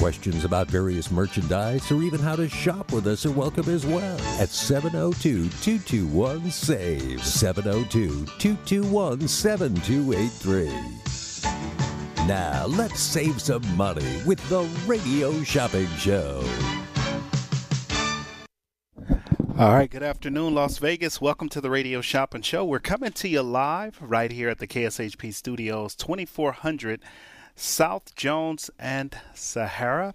Questions about various merchandise or even how to shop with us are welcome as well at 702 221 SAVE. 702 221 7283. Now, let's save some money with the Radio Shopping Show. All right, good afternoon, Las Vegas. Welcome to the Radio Shopping Show. We're coming to you live right here at the KSHP Studios, 2400 South Jones and Sahara.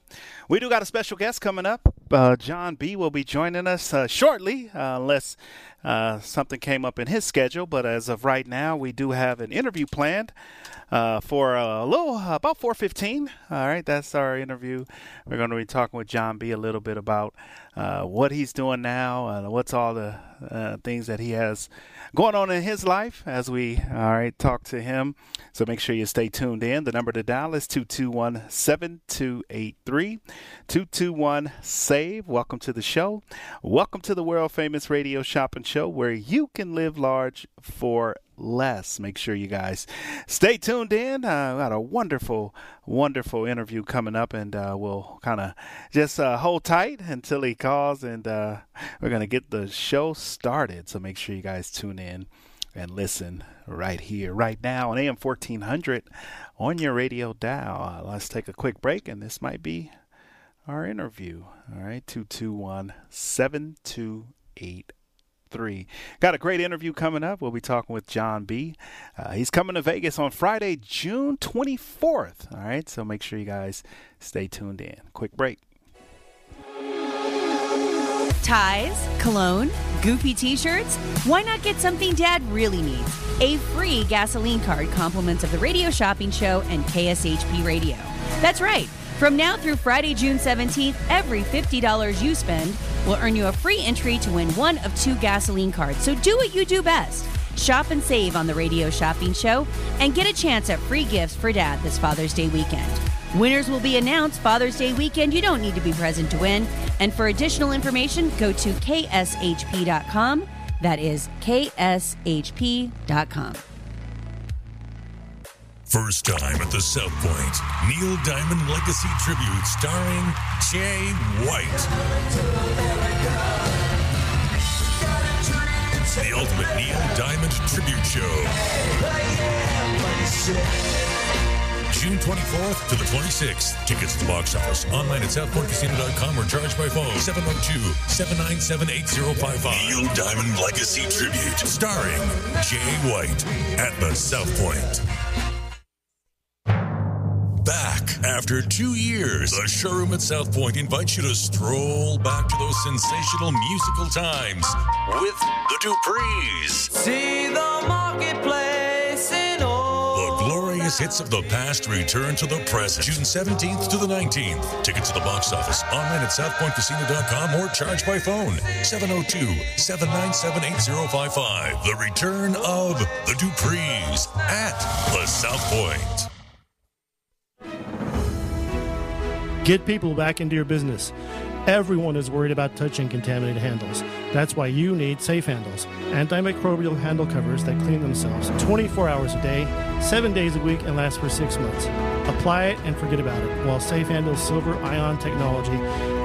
We do got a special guest coming up. Uh, Jon B will be joining us uh, shortly, uh, unless uh, something came up in his schedule. But as of right now, we do have an interview planned uh, for a little about 4:15. All right, that's our interview. We're going to be talking with Jon B a little bit about uh, what he's doing now, uh, what's all the things that he has going on in his life as we all right talk to him. So make sure you stay tuned in. The number to dial is 221-7283 221 save. Welcome to the show. Welcome to the world famous radio shopping show where you can live large for less. Make sure you guys stay tuned in. Uh, got a wonderful, wonderful interview coming up, and uh, we'll kind of just uh, hold tight until he calls, and uh, we're going to get the show started. So make sure you guys tune in and listen right here, right now on AM 1400 on your radio dial. Uh, let's take a quick break, and this might be our interview. All right, 221 7288 three. Got a great interview coming up. We'll be talking with Jon B. Uh, he's coming to Vegas on Friday, June 24th. All right, so make sure you guys stay tuned in. Quick break. Ties, cologne, goofy t shirts? Why not get something dad really needs? A free gasoline card compliments of the radio shopping show and KSHP radio. That's right. From now through Friday, June 17th, every $50 you spend will earn you a free entry to win one of two gasoline cards. So do what you do best. Shop and save on the Radio Shopping Show and get a chance at free gifts for dad this Father's Day weekend. Winners will be announced Father's Day weekend. You don't need to be present to win. And for additional information, go to kshp.com. That is kshp.com. First time at the South Point. Neil Diamond Legacy Tribute starring Jay White. The ultimate Neil Diamond Tribute Show. June 24th to the 26th. Tickets at the box office. Online at southpointcasino.com or charged by phone 702-797-8055. Neil Diamond Legacy Tribute starring Jay White at the South Point. Back after two years, the showroom at South Point invites you to stroll back to those sensational musical times with the Duprees. See the marketplace in all. The glorious hits of the past return to the present. June 17th to the 19th. Tickets at the box office. Online at southpointcasino.com or charged by phone. 702-797-8055. The return of the Duprees at the South Point. Get people back into your business. Everyone is worried about touching contaminated handles. That's why you need Safe Handles, antimicrobial handle covers that clean themselves 24 hours a day, 7 days a week, and last for 6 months. Apply it and forget about it, while Safe Handles Silver Ion technology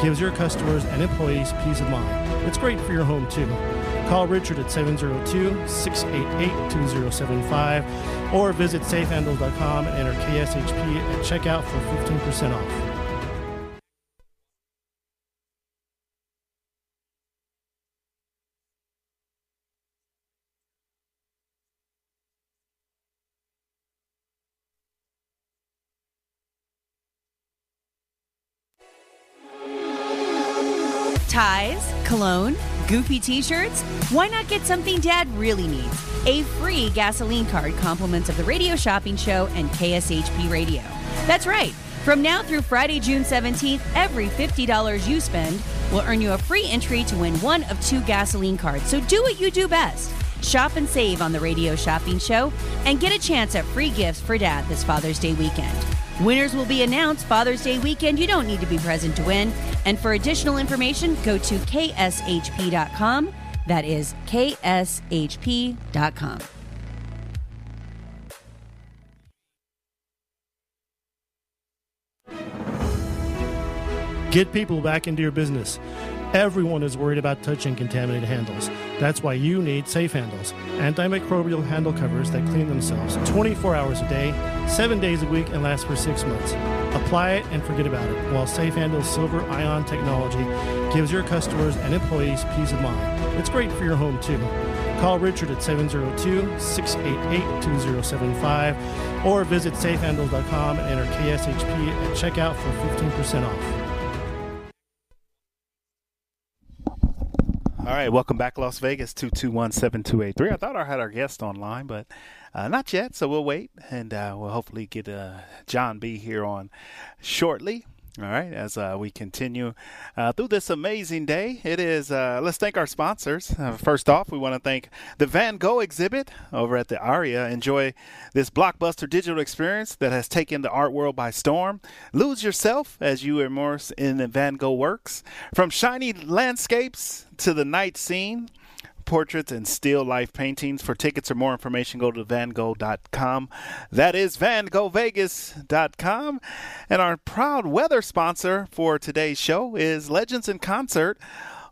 gives your customers and employees peace of mind. It's great for your home too. Call Richard at 702 688 2075 or visit safehandles.com and enter KSHP at checkout for 15% off. Cologne, goofy t shirts? Why not get something dad really needs? A free gasoline card compliments of the radio shopping show and KSHP radio. That's right. From now through Friday, June 17th, every $50 you spend will earn you a free entry to win one of two gasoline cards. So do what you do best. Shop and save on the radio shopping show and get a chance at free gifts for dad this Father's Day weekend. Winners will be announced Father's Day weekend. You don't need to be present to win. And for additional information, go to kshp.com. That is kshp.com. Get people back into your business. Everyone is worried about touching contaminated handles. That's why you need safe handles. Antimicrobial handle covers that clean themselves 24 hours a day, 7 days a week, and last for 6 months. Apply it and forget about it, while Safe Handle's silver ion technology gives your customers and employees peace of mind. It's great for your home too. Call Richard at 702 688 2075 or visit safehandles.com and enter KSHP at checkout for 15% off. All right, welcome back, Las Vegas, 221-7283. I thought I had our guest online, but uh, not yet, so we'll wait, and uh, we'll hopefully get uh, Jon B. here on shortly. All right, as uh, we continue uh, through this amazing day, it is. Uh, let's thank our sponsors. Uh, first off, we want to thank the Van Gogh exhibit over at the Aria. Enjoy this blockbuster digital experience that has taken the art world by storm. Lose yourself as you immerse in the Van Gogh works, from shiny landscapes to the night scene portraits and still life paintings. For tickets or more information, go to vangogh.com. That is vangovegas.com. And our proud weather sponsor for today's show is Legends in Concert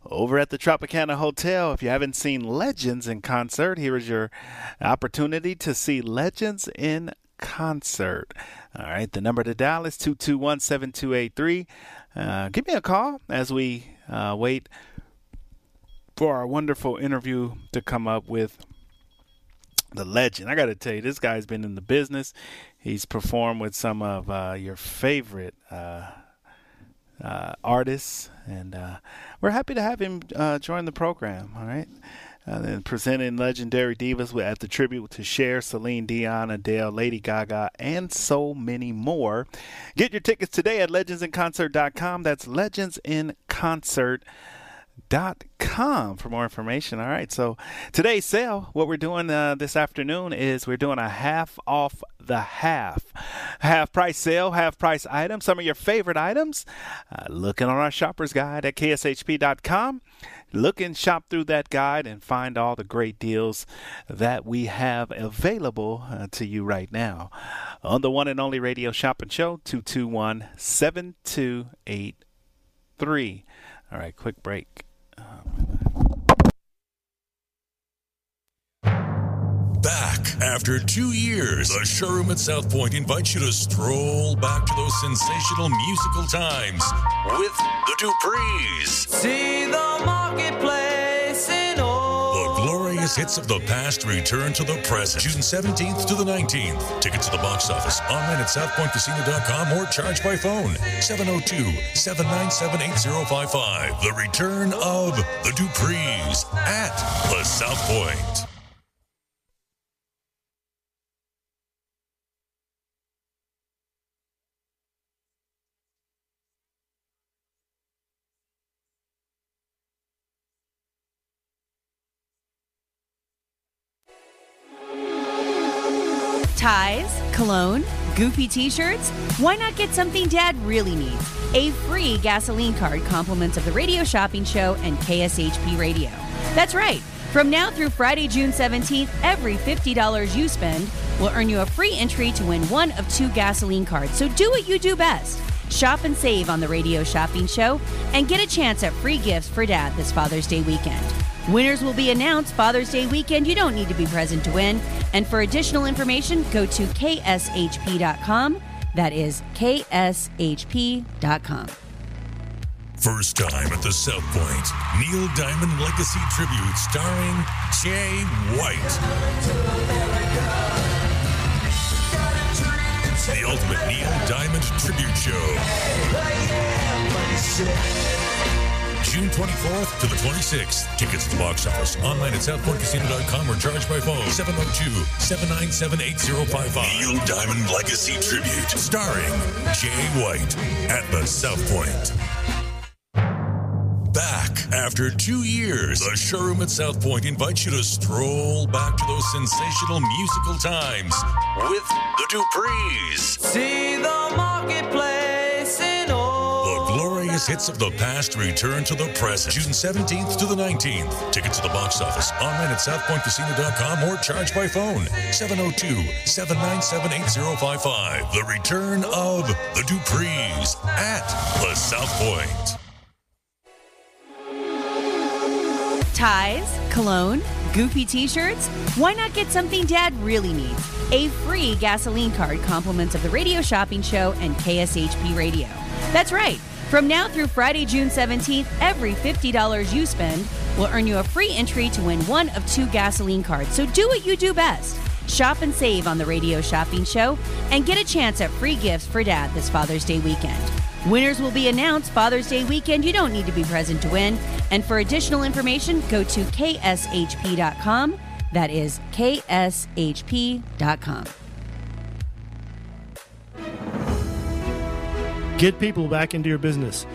over at the Tropicana Hotel. If you haven't seen Legends in Concert, here is your opportunity to see Legends in Concert. All right, the number to dial is 221 7283. Uh, give me a call as we uh, wait for our wonderful interview to come up with the legend. I got to tell you, this guy's been in the business. He's performed with some of uh, your favorite uh, uh, artists, and uh, we're happy to have him uh, join the program. All right. Uh, and presenting legendary divas at the tribute to Cher, Celine Dion, Adele, Lady Gaga, and so many more. Get your tickets today at legendsinconcert.com. That's legendsinconcert.com dot com for more information. All right, so today's sale, what we're doing uh, this afternoon is we're doing a half off the half, half price sale, half price items. Some of your favorite items. Uh, looking on our shopper's guide at kshp.com. Look and shop through that guide and find all the great deals that we have available uh, to you right now on the one and only radio shopping show 221 7283. All right, quick break. Back after two years, the showroom at South Point invites you to stroll back to those sensational musical times with the Duprees. See the marketplace in all. The glorious hits of the past return to the present. June 17th to the 19th. Tickets to the box office online at southpointcasino.com or charge by phone 702 797 8055. The return of the Duprees at the South Point. Ties, cologne, goofy t shirts? Why not get something dad really needs? A free gasoline card compliments of the radio shopping show and KSHP radio. That's right. From now through Friday, June 17th, every $50 you spend will earn you a free entry to win one of two gasoline cards. So do what you do best. Shop and save on the radio shopping show and get a chance at free gifts for dad this Father's Day weekend. Winners will be announced Father's Day weekend. You don't need to be present to win. And for additional information, go to kshp.com. That is kshp.com. First time at the South Point. Neil Diamond Legacy Tribute starring Jay White. The ultimate Neil Diamond tribute show. June 24th to the 26th. Tickets at the box office, online at southpointcasino.com or charged by phone 702-797-8055. Neil Diamond Legacy Tribute, starring Jay White at the South Point. Back after two years, the showroom at South Point invites you to stroll back to those sensational musical times with the Duprees. See the marketplace. Glorious hits of the past return to the present. June 17th to the 19th. Tickets at the box office, online at southpointcasino.com or charged by phone 702-797-8055. The return of the Duprees at the South Point. Ties, cologne, goofy t shirts? Why not get something dad really needs? A free gasoline card compliments of the radio shopping show and KSHP radio. That's right. From now through Friday, June 17th, every $50 you spend will earn you a free entry to win one of two gasoline cards. So do what you do best. Shop and save on the radio shopping show and get a chance at free gifts for dad this Father's Day weekend. Winners will be announced Father's Day weekend. You don't need to be present to win. And for additional information, go to kshp.com. That is kshp.com. Get people back into your business.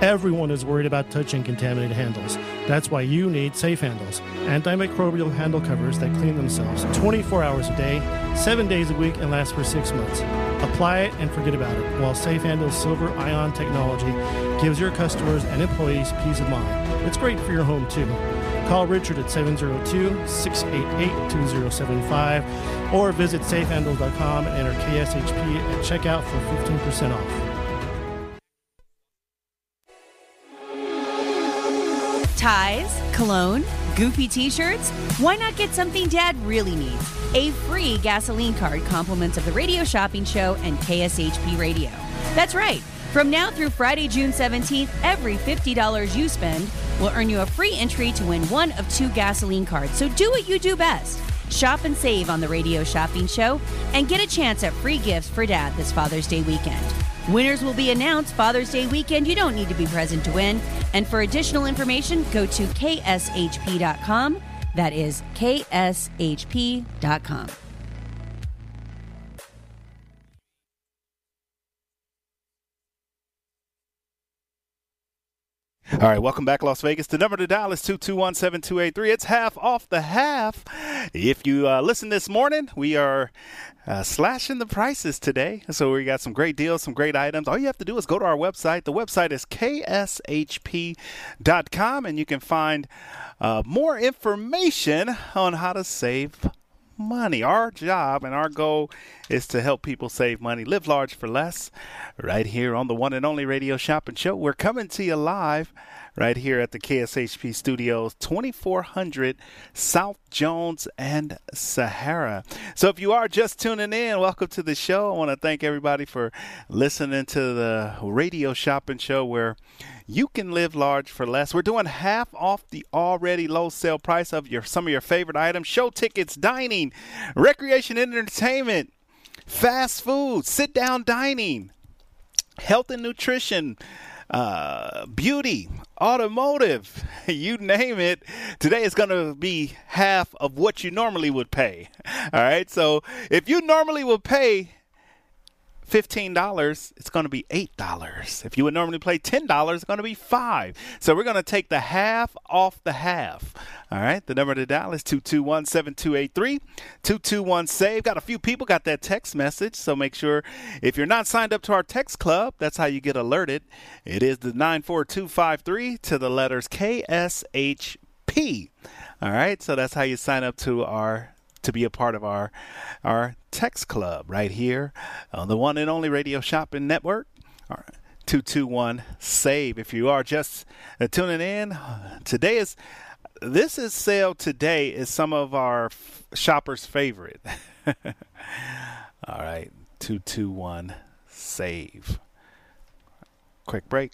Everyone is worried about touching contaminated handles. That's why you need safe handles. Antimicrobial handle covers that clean themselves 24 hours a day, 7 days a week, and last for 6 months. Apply it and forget about it, while Safe Handle's silver ion technology gives your customers and employees peace of mind. It's great for your home too. Call Richard at 702 688 2075 or visit safehandles.com and enter KSHP at checkout for 15% off. Ties, cologne, goofy t shirts? Why not get something dad really needs? A free gasoline card compliments of the radio shopping show and KSHP radio. That's right. From now through Friday, June 17th, every $50 you spend will earn you a free entry to win one of two gasoline cards. So do what you do best. Shop and save on the radio shopping show and get a chance at free gifts for dad this Father's Day weekend. Winners will be announced Father's Day weekend. You don't need to be present to win. And for additional information, go to kshp.com. That is kshp.com. All right, welcome back, Las Vegas. The number to dial is 221 7283. It's half off the half. If you uh, listen this morning, we are uh, slashing the prices today. So we got some great deals, some great items. All you have to do is go to our website. The website is kshp.com, and you can find uh, more information on how to save money. Our job and our goal is to help people save money, live large for less, right here on the one and only Radio Shopping Show. We're coming to you live right here at the KSHP Studios, 2400 South Jones and Sahara. So if you are just tuning in, welcome to the show. I want to thank everybody for listening to the Radio Shopping Show where you can live large for less. We're doing half off the already low sale price of your some of your favorite items: show tickets, dining, recreation entertainment, fast food, sit down dining, health and nutrition, uh, beauty, automotive, you name it. Today is going to be half of what you normally would pay. All right. So if you normally would pay $15, it's going to be $8. If you would normally play $10, it's going to be 5 So we're going to take the half off the half. All right. The number to dial is 221 7283 221 SAVE. Got a few people got that text message. So make sure if you're not signed up to our text club, that's how you get alerted. It is the 94253 to the letters KSHP. All right. So that's how you sign up to our to be a part of our our text club right here on the one and only Radio Shopping Network. All right. 221 save. If you are just uh, tuning in today is this is sale today is some of our f- shoppers favorite. All right. 221 save. Quick break.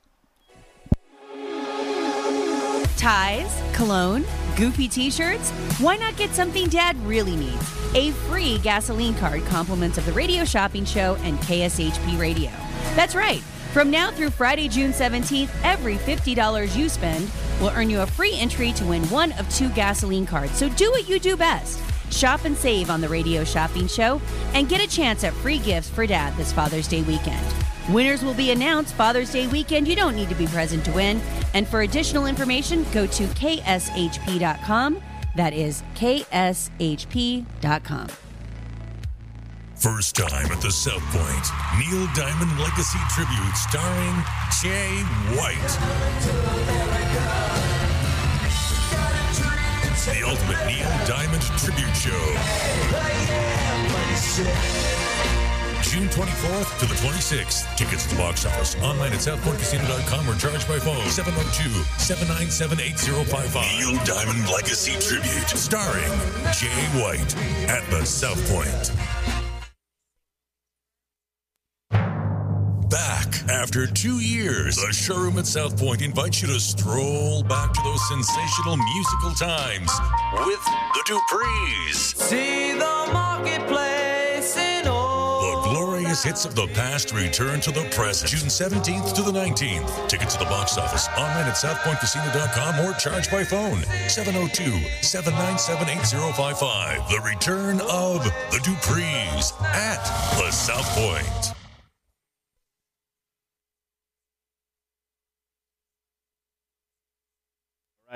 Ties, cologne, goofy t shirts? Why not get something dad really needs? A free gasoline card compliments of the radio shopping show and KSHP radio. That's right. From now through Friday, June 17th, every $50 you spend will earn you a free entry to win one of two gasoline cards. So do what you do best. Shop and save on the Radio Shopping Show and get a chance at free gifts for dad this Father's Day weekend. Winners will be announced Father's Day weekend. You don't need to be present to win. And for additional information, go to kshp.com. That is kshp.com. First time at the South Point. Neil Diamond Legacy Tribute starring Jay White. The ultimate Neil Diamond Tribute Show. June 24th to the 26th. Tickets to the box office. Online at southpointcasino.com or charged by phone 702-797-8055. Neil Diamond Legacy Tribute starring Jay White at the South Point. After two years, the showroom at South Point invites you to stroll back to those sensational musical times with the Duprees. See the marketplace in all. The glorious hits of the past return to the present. June 17th to the 19th. Tickets at the box office. Online at southpointcasino.com or charged by phone. 702-797-8055. The return of the Duprees at the South Point.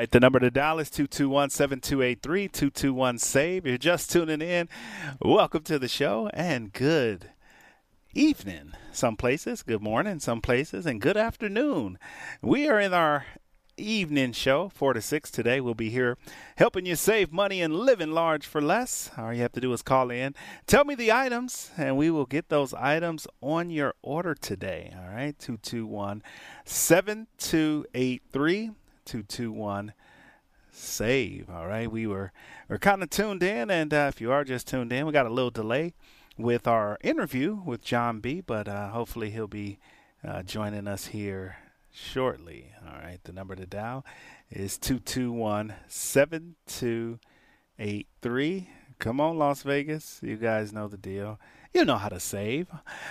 Right, the number to dial is 221 7283 221 SAVE. You're just tuning in. Welcome to the show and good evening, some places, good morning, some places, and good afternoon. We are in our evening show, 4 to 6 today. We'll be here helping you save money and living large for less. All you have to do is call in, tell me the items, and we will get those items on your order today. All right, 221 7283 221 save. All right, we were we're kind of tuned in, and uh, if you are just tuned in, we got a little delay with our interview with Jon B. But uh, hopefully he'll be uh, joining us here shortly. All right, the number to dial is 221 7283. Come on, Las Vegas. You guys know the deal. You know how to save.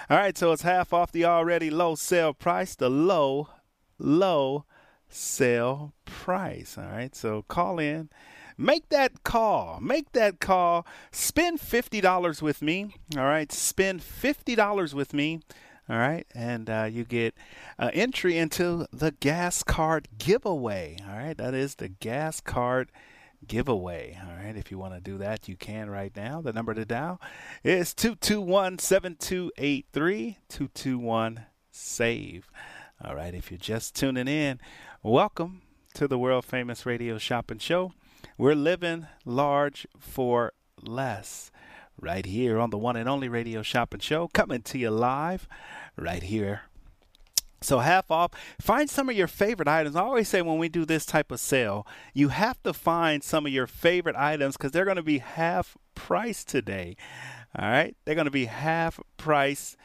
All right, so it's half off the already low sale price, the low, low sale price. All right, so call in. Make that call. Make that call. Spend $50 with me. All right, spend $50 with me. All right, and uh, you get uh, entry into the gas card giveaway. All right, that is the gas card giveaway. All right, if you want to do that, you can right now. The number to dial is 221 7283 221 SAVE. All right, if you're just tuning in, welcome to the world famous radio shopping show. We're living large for less. Right here on the one and only radio shopping show, coming to you live right here so half off. Find some of your favorite items. I always say when we do this type of sale, you have to find some of your favorite items because they're going to be half price today. All right, they're going to be half price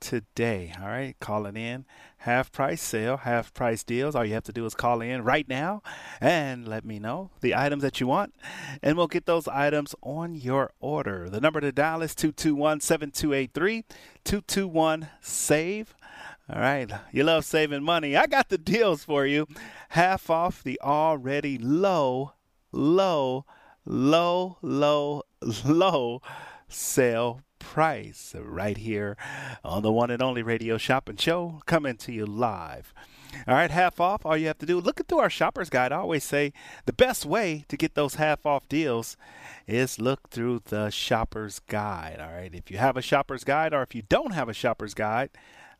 today. All right, calling in half price sale, half price deals. All you have to do is call in right now and let me know the items that you want, and we'll get those items on your order. The number to dial is 221 7283 221 SAVE. All right. You love saving money. I got the deals for you. Half off the already low, low, low, low, low sale price right here on the one and only radio shopping show coming to you live. All right, half off. All you have to do, look through our shopper's guide. I always say the best way to get those half off deals is look through the shopper's guide. All right, if you have a shopper's guide or if you don't have a shopper's guide,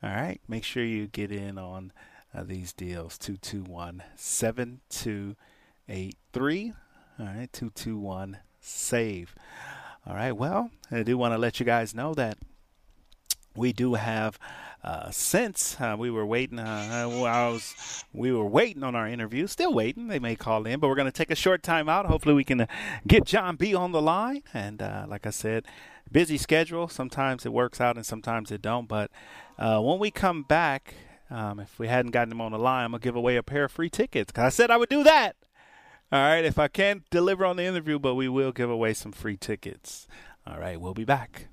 all right, make sure you get in on uh, these deals 221 7283. All right, 221 save. All right, well, I do want to let you guys know that we do have uh, since uh, we were waiting uh, I was we were waiting on our interview still waiting they may call in but we're going to take a short time out. Hopefully we can uh, get jon b on the line and uh, like i said busy schedule. Sometimes it works out and sometimes it don't but uh, when we come back um, if we hadn't gotten him on the line i'm going to give away a pair of free tickets because i said i would do that all right if i can't deliver on the interview but we will give away some free tickets. All right we'll be back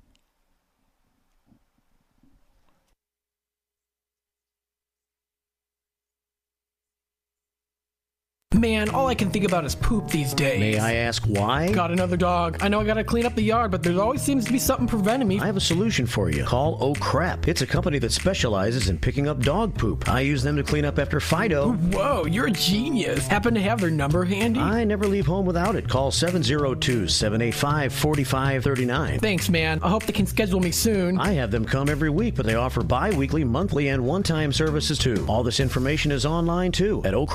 Man, all I can think about is poop these days. May I ask why? Got another dog. I know I gotta clean up the yard, but there always seems to be something preventing me. I have a solution for you. Call Oh Crap. It's a company that specializes in picking up dog poop. I use them to clean up after Fido. Whoa, you're a genius. Happen to have their number handy? I never leave home without it. Call 702 785 4539. Thanks, man. I hope they can schedule me soon. I have them come every week, but they offer bi weekly, monthly, and one time services too. All this information is online too at oh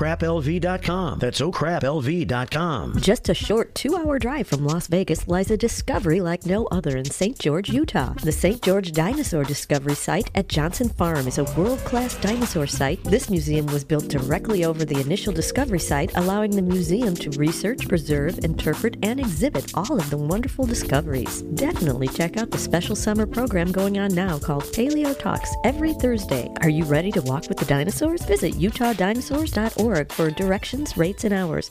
That's oh okraplv.com. Just a short two hour drive from Las Vegas lies a discovery like no other in St. George, Utah. The St. George Dinosaur Discovery Site at Johnson Farm is a world class dinosaur site. This museum was built directly over the initial discovery site, allowing the museum to research, preserve, interpret, and exhibit all of the wonderful discoveries. Definitely check out the special summer program going on now called Paleo Talks every Thursday. Are you ready to walk with the dinosaurs? Visit utah.dinosaurs.org for directions, rates, and hours.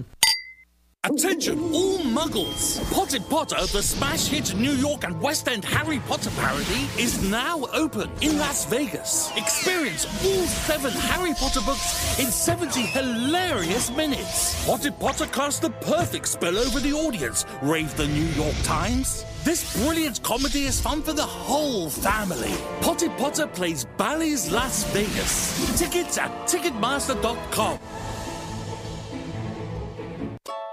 Attention, all muggles! Potted Potter, the smash hit New York and West End Harry Potter parody, is now open in Las Vegas. Experience all seven Harry Potter books in 70 hilarious minutes. Potted Potter cast the perfect spell over the audience, raved the New York Times. This brilliant comedy is fun for the whole family. Potted Potter plays Bally's Las Vegas. Tickets at Ticketmaster.com.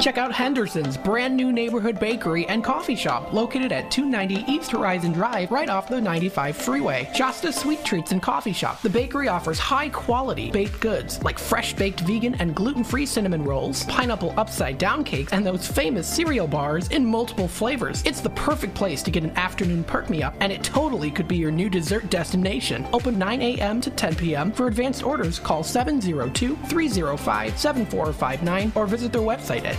Check out Henderson's brand new neighborhood bakery and coffee shop located at 290 East Horizon Drive right off the 95 freeway. Shasta Sweet Treats and Coffee Shop. The bakery offers high quality baked goods like fresh baked vegan and gluten free cinnamon rolls, pineapple upside down cakes, and those famous cereal bars in multiple flavors. It's the perfect place to get an afternoon perk me up, and it totally could be your new dessert destination. Open 9 a.m. to 10 p.m. For advanced orders, call 702 305 7459 or visit their website at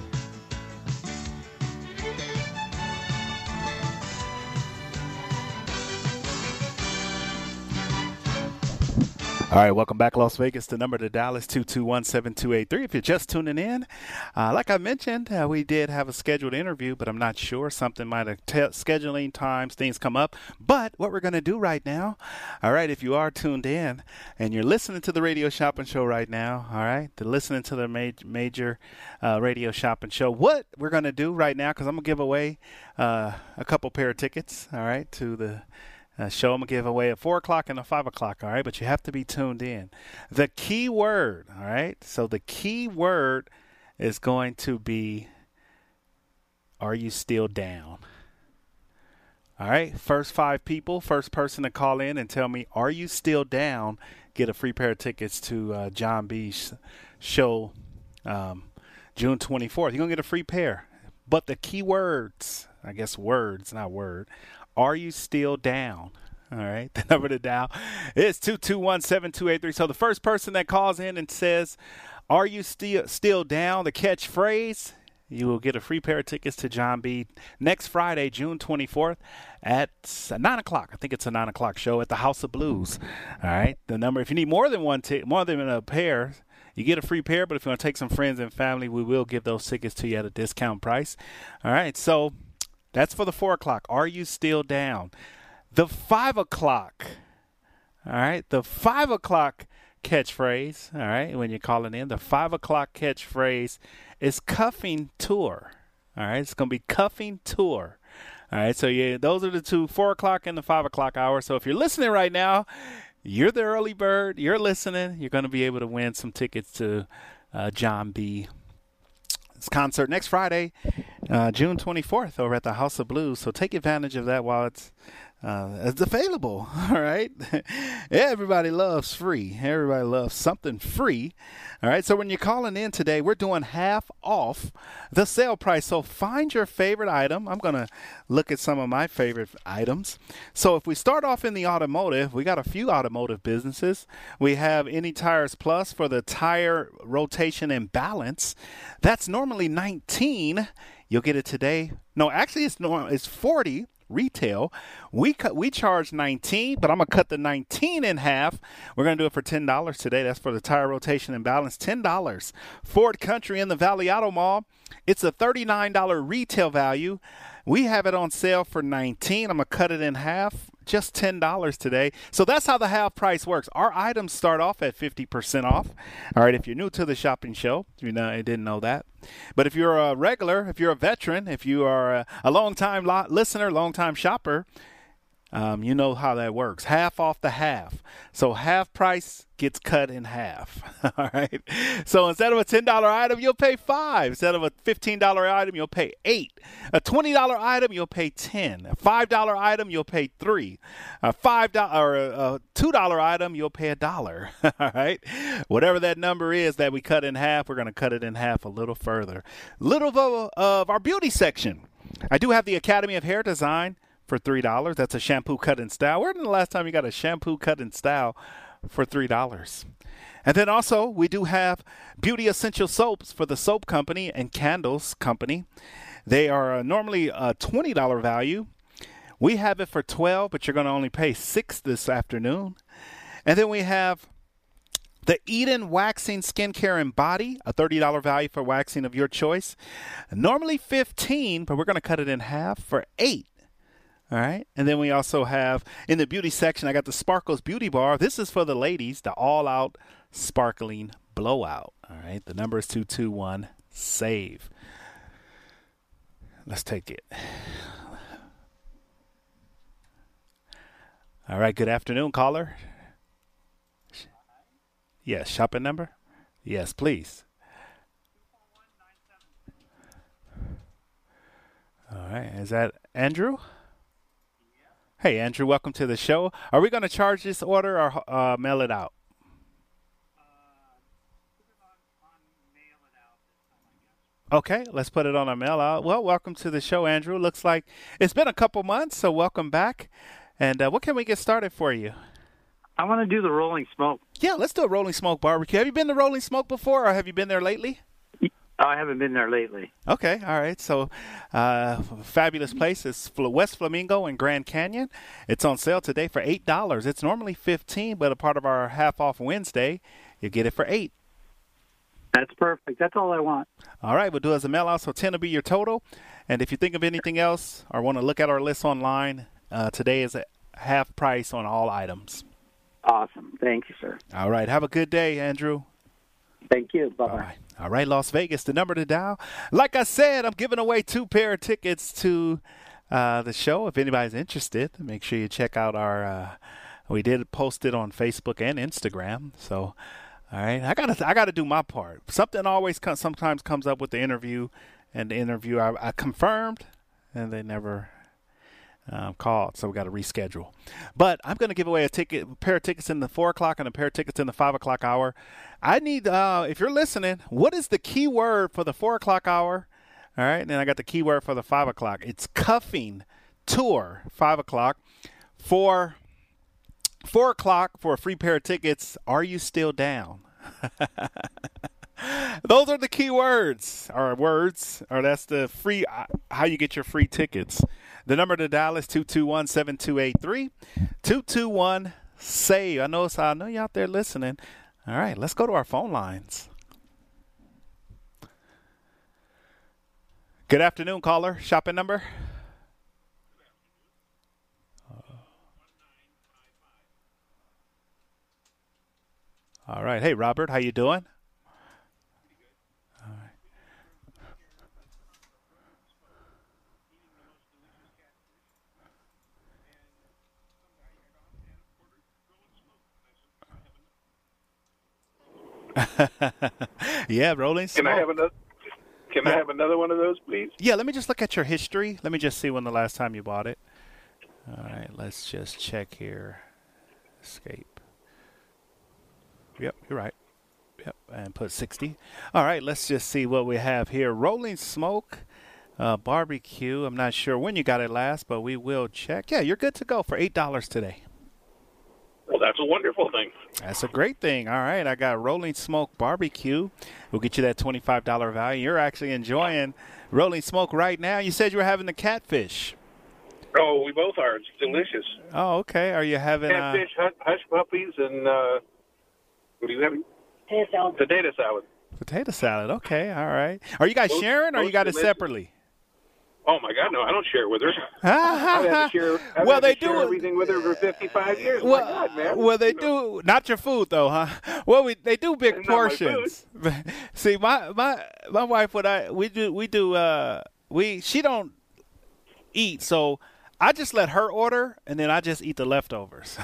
All right, welcome back, Las Vegas. The number to Dallas is 221-7283. If you're just tuning in, uh, like I mentioned, uh, we did have a scheduled interview, but I'm not sure. Something might have t- scheduling times, things come up. But what we're going to do right now, all right, if you are tuned in and you're listening to the Radio Shopping Show right now, all right, the listening to the ma- major uh, Radio Shopping Show, what we're going to do right now, because I'm going to give away uh, a couple pair of tickets, all right, to the uh, show. I'm gonna give away at four o'clock and a five o'clock. All right, but you have to be tuned in. The key word. All right. So the key word is going to be. Are you still down? All right. First five people, first person to call in and tell me, are you still down? Get a free pair of tickets to uh, Jon B's show, um, June 24th. You're gonna get a free pair. But the key words, I guess words, not word, are you still down? All right. The number to dial is 221-7283. So the first person that calls in and says, are you still still down? The catchphrase, you will get a free pair of tickets to Jon B next Friday, June 24th at 9 o'clock. I think it's a 9 o'clock show at the House of Blues. All right. The number, if you need more than one ticket, more than a pair, you get a free pair, but if you want to take some friends and family, we will give those tickets to you at a discount price. All right. So that's for the four o'clock. Are you still down? the five o'clock. All right, the five o'clock catchphrase. All right, when you're calling in, the five o'clock catchphrase is cuffing tour. All right, it's gonna be cuffing tour. All right, so yeah, those are the two, four o'clock and the five o'clock hour. So if you're listening right now, you're the early bird. You're listening. You're going to be able to win some tickets to uh, Jon B. concert next Friday, uh, June 24th, over at the House of Blues. So take advantage of that while it's uh, it's available. All right. Everybody loves free. Everybody loves something free. All right. So when you're calling in today, we're doing half off the sale price. So find your favorite item. I'm going to look at some of my favorite items. So if we start off in the automotive, we got a few automotive businesses. We have Any Tires Plus for the tire rotation and balance. That's normally 19. You'll get it today. No, actually, it's normal. It's 40 retail. We cut we charge 19, but I'm gonna cut the 19 in half. We're gonna do it for ten dollars today. That's for the tire rotation and balance. Ten dollars. Ford Country in the Valley Auto Mall. It's a $39 retail value. We have it on sale for 19. I'm gonna cut it in half just $10 today. So that's how the half price works. Our items start off at 50% off. All right, if you're new to the shopping show, you know, I didn't know that. But if you're a regular, if you're a veteran, if you are a, a long time listener, long time shopper, um, you know how that works. Half off the half. So half price gets cut in half. All right. So instead of a $10 item, you'll pay five. Instead of a $15 item, you'll pay eight. A $20 item, you'll pay 10. A $5 item, you'll pay three. A $5 or a $2 item, you'll pay a dollar. All right. Whatever that number is that we cut in half, we're going to cut it in half a little further. Little of our beauty section. I do have the Academy of Hair Design for three dollars. That's a shampoo cut in style. Where the last time you got a shampoo cut in style for three dollars? And then also we do have beauty essential soaps for the soap company and candles company. They are uh, normally a twenty dollar value. We have it for twelve, but you're going to only pay six this afternoon. And then we have the Eden Waxing Skincare and Body, a $30 value for waxing of your choice. Normally 15, but we're going to cut it in half for 8. All right. And then we also have in the beauty section, I got the Sparkles Beauty Bar. This is for the ladies, the all out sparkling blowout. All right. The number is 221 SAVE. Let's take it. All right. Good afternoon, caller. Yes. Shopping number? Yes, please. All right. Is that Andrew? Hey, Andrew, welcome to the show. Are we going to charge this order or uh, mail it out? Okay, let's put it on a mail out. Well, welcome to the show, Andrew. Looks like it's been a couple months, so welcome back. And uh, what can we get started for you? I want to do the Rolling Smoke. Yeah, let's do a Rolling Smoke barbecue. Have you been to Rolling Smoke before, or have you been there lately? Oh, I haven't been there lately. Okay, all right. So, uh, fabulous place is West Flamingo and Grand Canyon. It's on sale today for eight dollars. It's normally fifteen, but a part of our half off Wednesday, you get it for eight. That's perfect. That's all I want. All right, we'll do as a mail out. So ten will be your total. And if you think of anything else or want to look at our list online, uh, today is a half price on all items. Awesome. Thank you, sir. All right. Have a good day, Andrew. Thank you. Bye bye. All right, Las Vegas, the number to dial. Like I said, I'm giving away two pair of tickets to uh, the show. If anybody's interested, make sure you check out our. Uh, we did post it on Facebook and Instagram. So, all right, I gotta I gotta do my part. Something always comes, sometimes comes up with the interview, and the interview I, I confirmed, and they never um, called, so we got to reschedule. But I'm going to give away a ticket, a pair of tickets in the four o'clock and a pair of tickets in the five o'clock hour. I need, uh, if you're listening, what is the key word for the four o'clock hour? All right, and then I got the keyword for the five o'clock. It's cuffing tour, five o'clock. For four o'clock for a free pair of tickets. Are you still down? Those are the key words, or words, or that's the free uh, how you get your free tickets. The number to dial is 221 7283. 221 SAVE. I know, I know you out there listening. All right, let's go to our phone lines. Good afternoon, caller. Shopping number? All right. Hey, Robert, how you doing? yeah, Rolling Can I have another? Can I have another one of those, please? Yeah, let me just look at your history. Let me just see when the last time you bought it. All right, let's just check here. Escape. Yep, you're right. Yep, and put 60. All right, let's just see what we have here. Rolling Smoke uh, Barbecue. I'm not sure when you got it last, but we will check. Yeah, you're good to go for $8 today. Well, that's a wonderful thing. That's a great thing. All right, I got Rolling Smoke Barbecue. We'll get you that $25 value. You're actually enjoying Rolling Smoke right now. You said you were having the catfish. Oh, we both are. It's delicious. Oh, okay. Are you having uh, Catfish, hush, hush puppies, and uh, what are you having? Potato salad. Potato salad. Okay, all right. Are you guys Most- sharing, or you most got it separately? Oh my God, no! I don't share it with her. I've had to share. I've Well, they do- everything with her for 55 years. Well, my God, man. well, they do not your food though, huh? Well, we they do big Not my portions. See, my my my wife, what I we do we do uh we she don't eat, so I just let her order, and then I just eat the leftovers.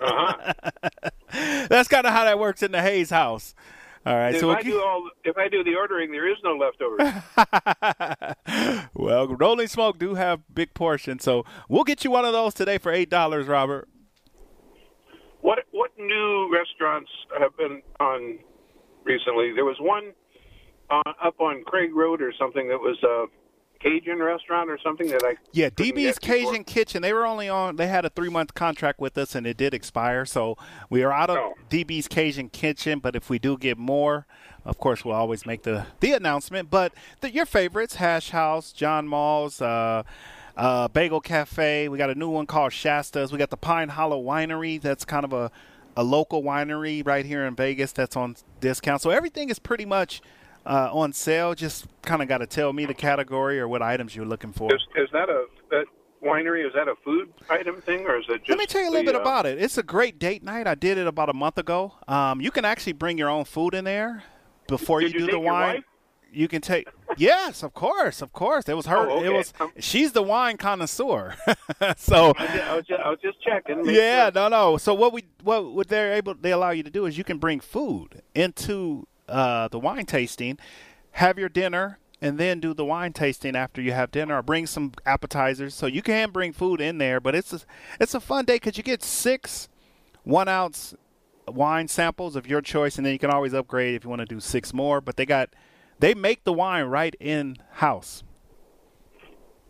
Uh-huh. That's kind of how that works in the Hayes house. All right, if so I do all, if I do the ordering, there is no leftovers. well, Rolling Smoke do have big portions, so we'll get you one of those today for eight dollars, Robert. What what new restaurants have been on recently? There was one uh, up on Craig Road or something that was a Cajun restaurant or something that I Yeah, DB's get before. Cajun Kitchen. They were only on. They had a three month contract with us, and it did expire. So we are out of Oh. DB's Cajun Kitchen. But if we do get more, of course, we'll always make the the announcement. But the, your favorites: Hash House, John Mull's, uh, uh, Bagel Cafe. We got a new one called Shasta's. We got the Pine Hollow Winery. That's kind of a a local winery right here in Vegas. That's on discount. So everything is pretty much. Uh, on sale, just kind of got to tell me the category or what items you're looking for. Is, is that a that winery? Is that a food item thing, or is it just? Let me tell you a little the, bit uh, about it. It's a great date night. I did it about a month ago. Um, you can actually bring your own food in there before you you do the wine. You can take. yes, of course, of course. It was her. Oh, It was. Um, she's the wine connoisseur. so. I, I was just, I was just checking. Yeah, sure. no, no. So what we what what they're able they allow you to do is you can bring food into uh, the wine tasting, have your dinner, and then do the wine tasting after you have dinner, or bring some appetizers. So you can bring food in there, but it's a, it's a fun day because you get six one ounce wine samples of your choice, and then you can always upgrade if you want to do six more. But they got they make the wine right in house.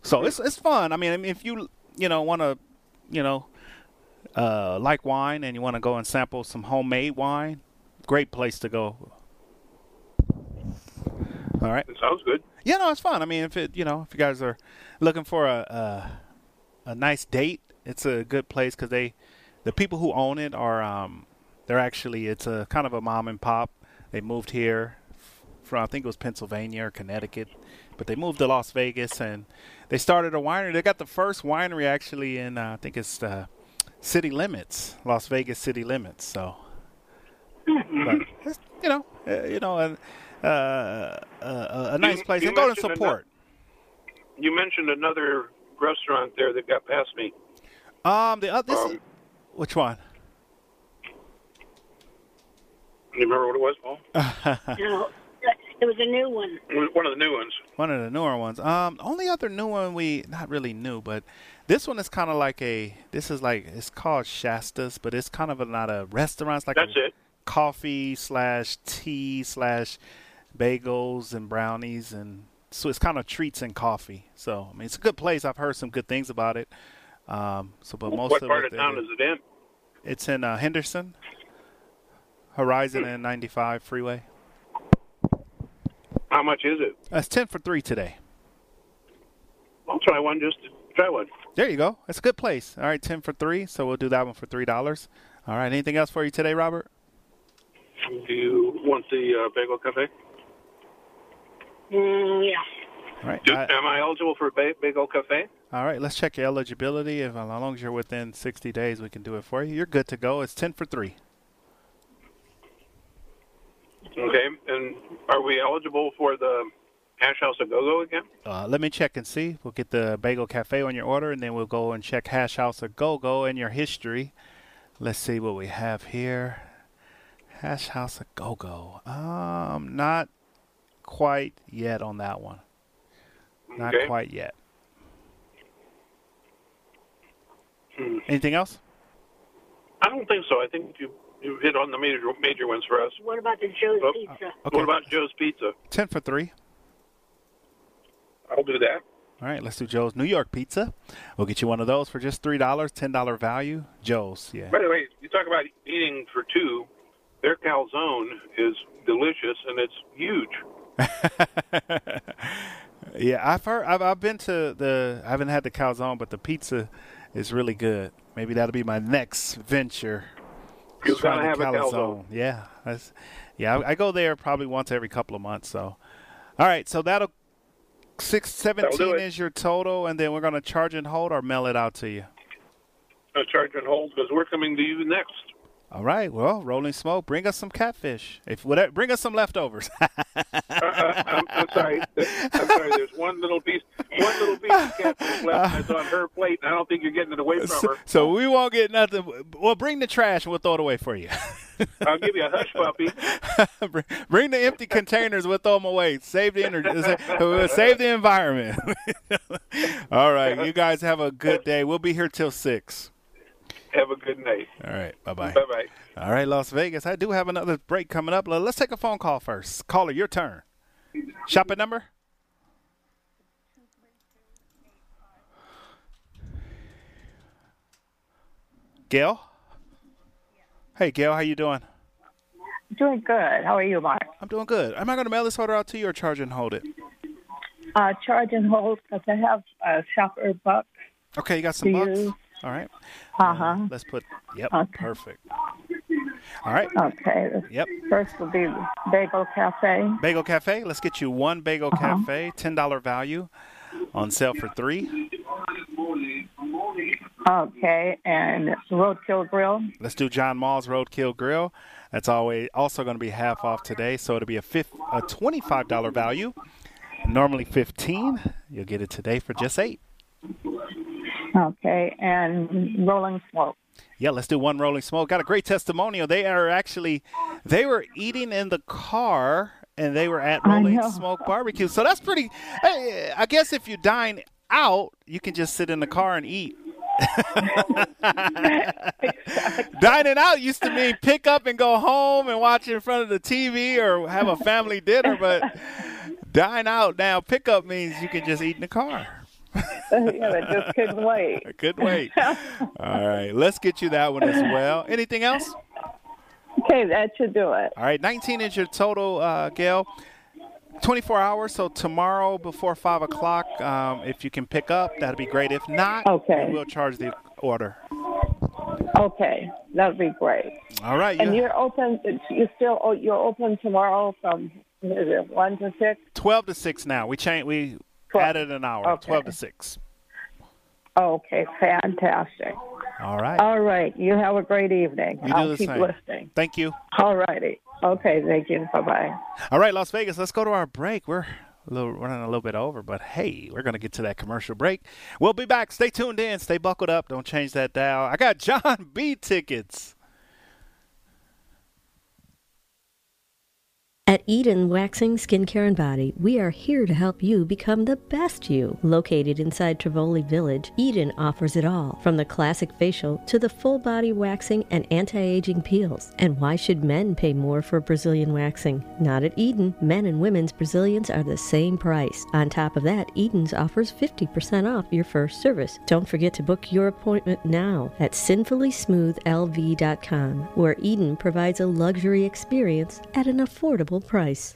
So it's it's fun. I mean, I mean, if you you know want to, you know, uh, like wine and you want to go and sample some homemade wine, great place to go. All right. It sounds good. Yeah, no, it's fun. I mean, if it you know if you guys are looking for a a, a nice date, it's a good place because they the people who own it are um they're actually it's a kind of a mom and pop. They moved here from I think it was Pennsylvania or Connecticut, but they moved to Las Vegas and they started a winery. They got the first winery actually in uh, I think it's uh, City Limits, Las Vegas City Limits. So, but you know, uh, you know, uh, uh, uh, a nice You- place. you and go and mentioned support. You mentioned another restaurant there that got past me. Um, the uh, this Um, which one? You remember what it was, Paul? No, it was a new one. One of the new ones. One of the newer ones. Um, only other new one we not really new, but this one is kind of like a. This is like it's called Shasta's, but it's kind of a, not a restaurant. It's like That's a it. coffee slash tea slash bagels and brownies and so it's kind of treats and coffee. So I mean, it's a good place. I've heard some good things about it. Um, so but most what of part of town is it in? It's in uh, Henderson, Horizon and 95 freeway. How much is it? That's ten for three today. I'll try one just to try one. There you go. It's a good place. All right, ten for three. So we'll do that one for three dollars. All right. Anything else for you today, Robert? Do you want the uh, bagel cafe? Mm, yeah. All right. Do, I- am I eligible for ba- bagel cafe? all right. Let's check your eligibility. If as long as you're within sixty days, we can do it for you. You're good to go. It's ten for three. Okay, and Are we eligible for the Hash House a Go Go again? Uh, let me check and see. We'll get the Bagel Cafe on your order, and then we'll go and check Hash House a Go Go in your history. Let's see what we have here. Hash House a Go Go. Um, not quite yet on that one. Not Okay. quite yet. Hmm. Anything else? I don't think so. I think you you hit on the major major ones for us. What about the Joe's Oh, Pizza? What about Joe's Pizza? Ten for three. I'll do that. All right, let's do Joe's New York Pizza. We'll get you one of those for just three dollars, ten dollar value. Joe's, yeah. By the way, you talk about eating for two. Their calzone is delicious and it's huge. Yeah, I've heard. I've, I've been to the. I haven't had the calzone, but the pizza is really good. Maybe that'll be my next venture. You Trying the have a calzone. Yeah, yeah. I, I go there probably once every couple of months. So, all right. So that'll six seventeen That'll do seventeen it. is your total, and then we're gonna charge and hold or mail it out to you. Uh, charge and hold because we're coming to you next. All right. Well, Rolling Smoke, bring us some catfish. If whatever, bring us some leftovers. I'm, I'm sorry. I'm sorry. There's one little piece, one little piece of catfish left. It's on her plate, and I don't think you're getting it away from her. so we won't get nothing. Well, bring the trash and we'll throw it away for you. I'll give you a hush puppy. bring, bring the empty containers. We'll throw them away. Save the energy. Save the environment. All right. You guys have a good day. We'll be here till six. Have a good night. All right. Bye bye. Bye bye. All right, Las Vegas. I do have another break coming up. Let's take a phone call first. Caller, your turn. Shopping number? Gail? Hey, Gail, how you doing? Doing good. How are you, Mark? I'm doing good. Am I going to mail this order out to you or charge and hold it? Uh, charge and hold because I have a shopper buck. Okay, you got some to bucks? use. All right. Uh huh. Let's put, yep, Okay. perfect. All right. Okay. Yep. First will be Bagel Cafe. Bagel Cafe. Let's get you one Bagel Uh-huh. Cafe, $10 value, on sale for three. Okay, and Roadkill Grill. Let's do John Mull's Roadkill Grill. That's always also going to be half off today, so it'll be a fifth, a twenty-five dollar value. Normally fifteen. You'll get it today for just eight. Okay, and Rolling Smoke. Yeah, let's do one Rolling Smoke. Got a great testimonial. They are actually, they were eating in the car and they were at Rolling. Smoke Barbecue. So that's pretty. Hey, I guess if you dine out, you can just sit in the car and eat. Dining out used to mean pick up and go home and watch in front of the TV or have a family dinner, but dine out now. pick up means you can just eat in the car. yeah, I just couldn't wait. I Couldn't wait. All right, let's get you that one as well. Anything else? Okay, that should do it. All right, 19 is your total, uh, Gail. 24 hours, so tomorrow before 5 o'clock, um, if you can pick up, that'd be great. If not, Okay. we will charge the order. Okay, that'd be great. All right, And you you're open. you're still oh, you're open tomorrow from is it one to six? 12 to 6 now. We change, we added an hour, Okay. 12 to 6. Okay, fantastic. All right. All right, you have a great evening. You I'll the keep same. listening. Thank you. All righty. Okay, thank you. Bye bye. All right, Las Vegas, let's go to our break. We're a little running a little bit over, but hey, we're going to get to that commercial break. We'll be back. Stay tuned in. Stay buckled up. Don't change that dial. I got Jon B tickets. At Eden Waxing, Skincare and Body, we are here to help you become the best you. Located inside Tivoli Village, Eden offers it all, from the classic facial to the full body waxing and anti-aging peels. And why should men pay more for Brazilian waxing? Not at Eden. Men and women's Brazilians are the same price. On top of that, Eden's offers 50% off your first service. Don't forget to book your appointment now at sinfullysmoothlv.com, where Eden provides a luxury experience at an affordable price.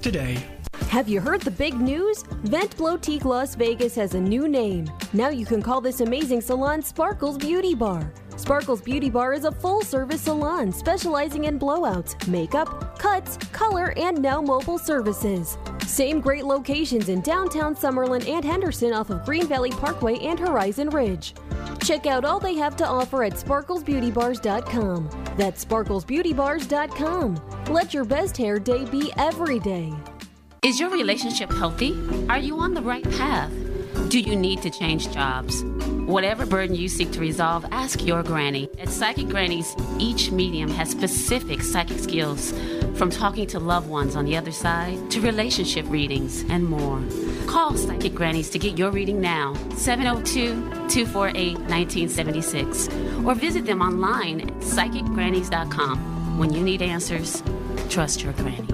today. Have you heard the big news? Vent Blotique Las Vegas has a new name. Now you can call this amazing salon Sparkles Beauty Bar. Sparkles Beauty Bar is a full service salon specializing in blowouts, makeup, cuts, color, and now mobile services. Same great locations in downtown Summerlin and Henderson off of Green Valley Parkway and Horizon Ridge. Check out all they have to offer at sparklesbeautybars.com. That's sparklesbeautybars.com. Let your best hair day be every day. Is your relationship healthy? Are you on the right path? Do you need to change jobs? Whatever burden you seek to resolve, ask your granny. At Psychic Grannies, each medium has specific psychic skills, from talking to loved ones on the other side to relationship readings and more. Call Psychic Grannies to get your reading now, 702 248 1976, or visit them online at psychicgrannies.com. When you need answers, trust your granny.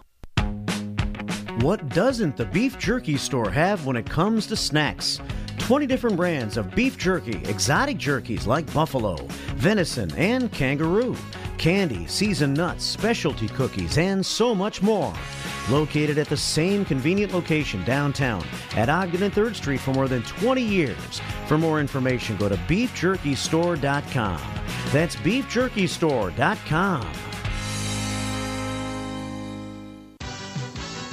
What doesn't the beef jerky store have when it comes to snacks? 20 different brands of beef jerky, exotic jerkies like buffalo, venison, and kangaroo, candy, seasoned nuts, specialty cookies, and so much more. Located at the same convenient location downtown at Ogden and 3rd Street for more than 20 years. For more information, go to beefjerkystore.com. That's beefjerkystore.com.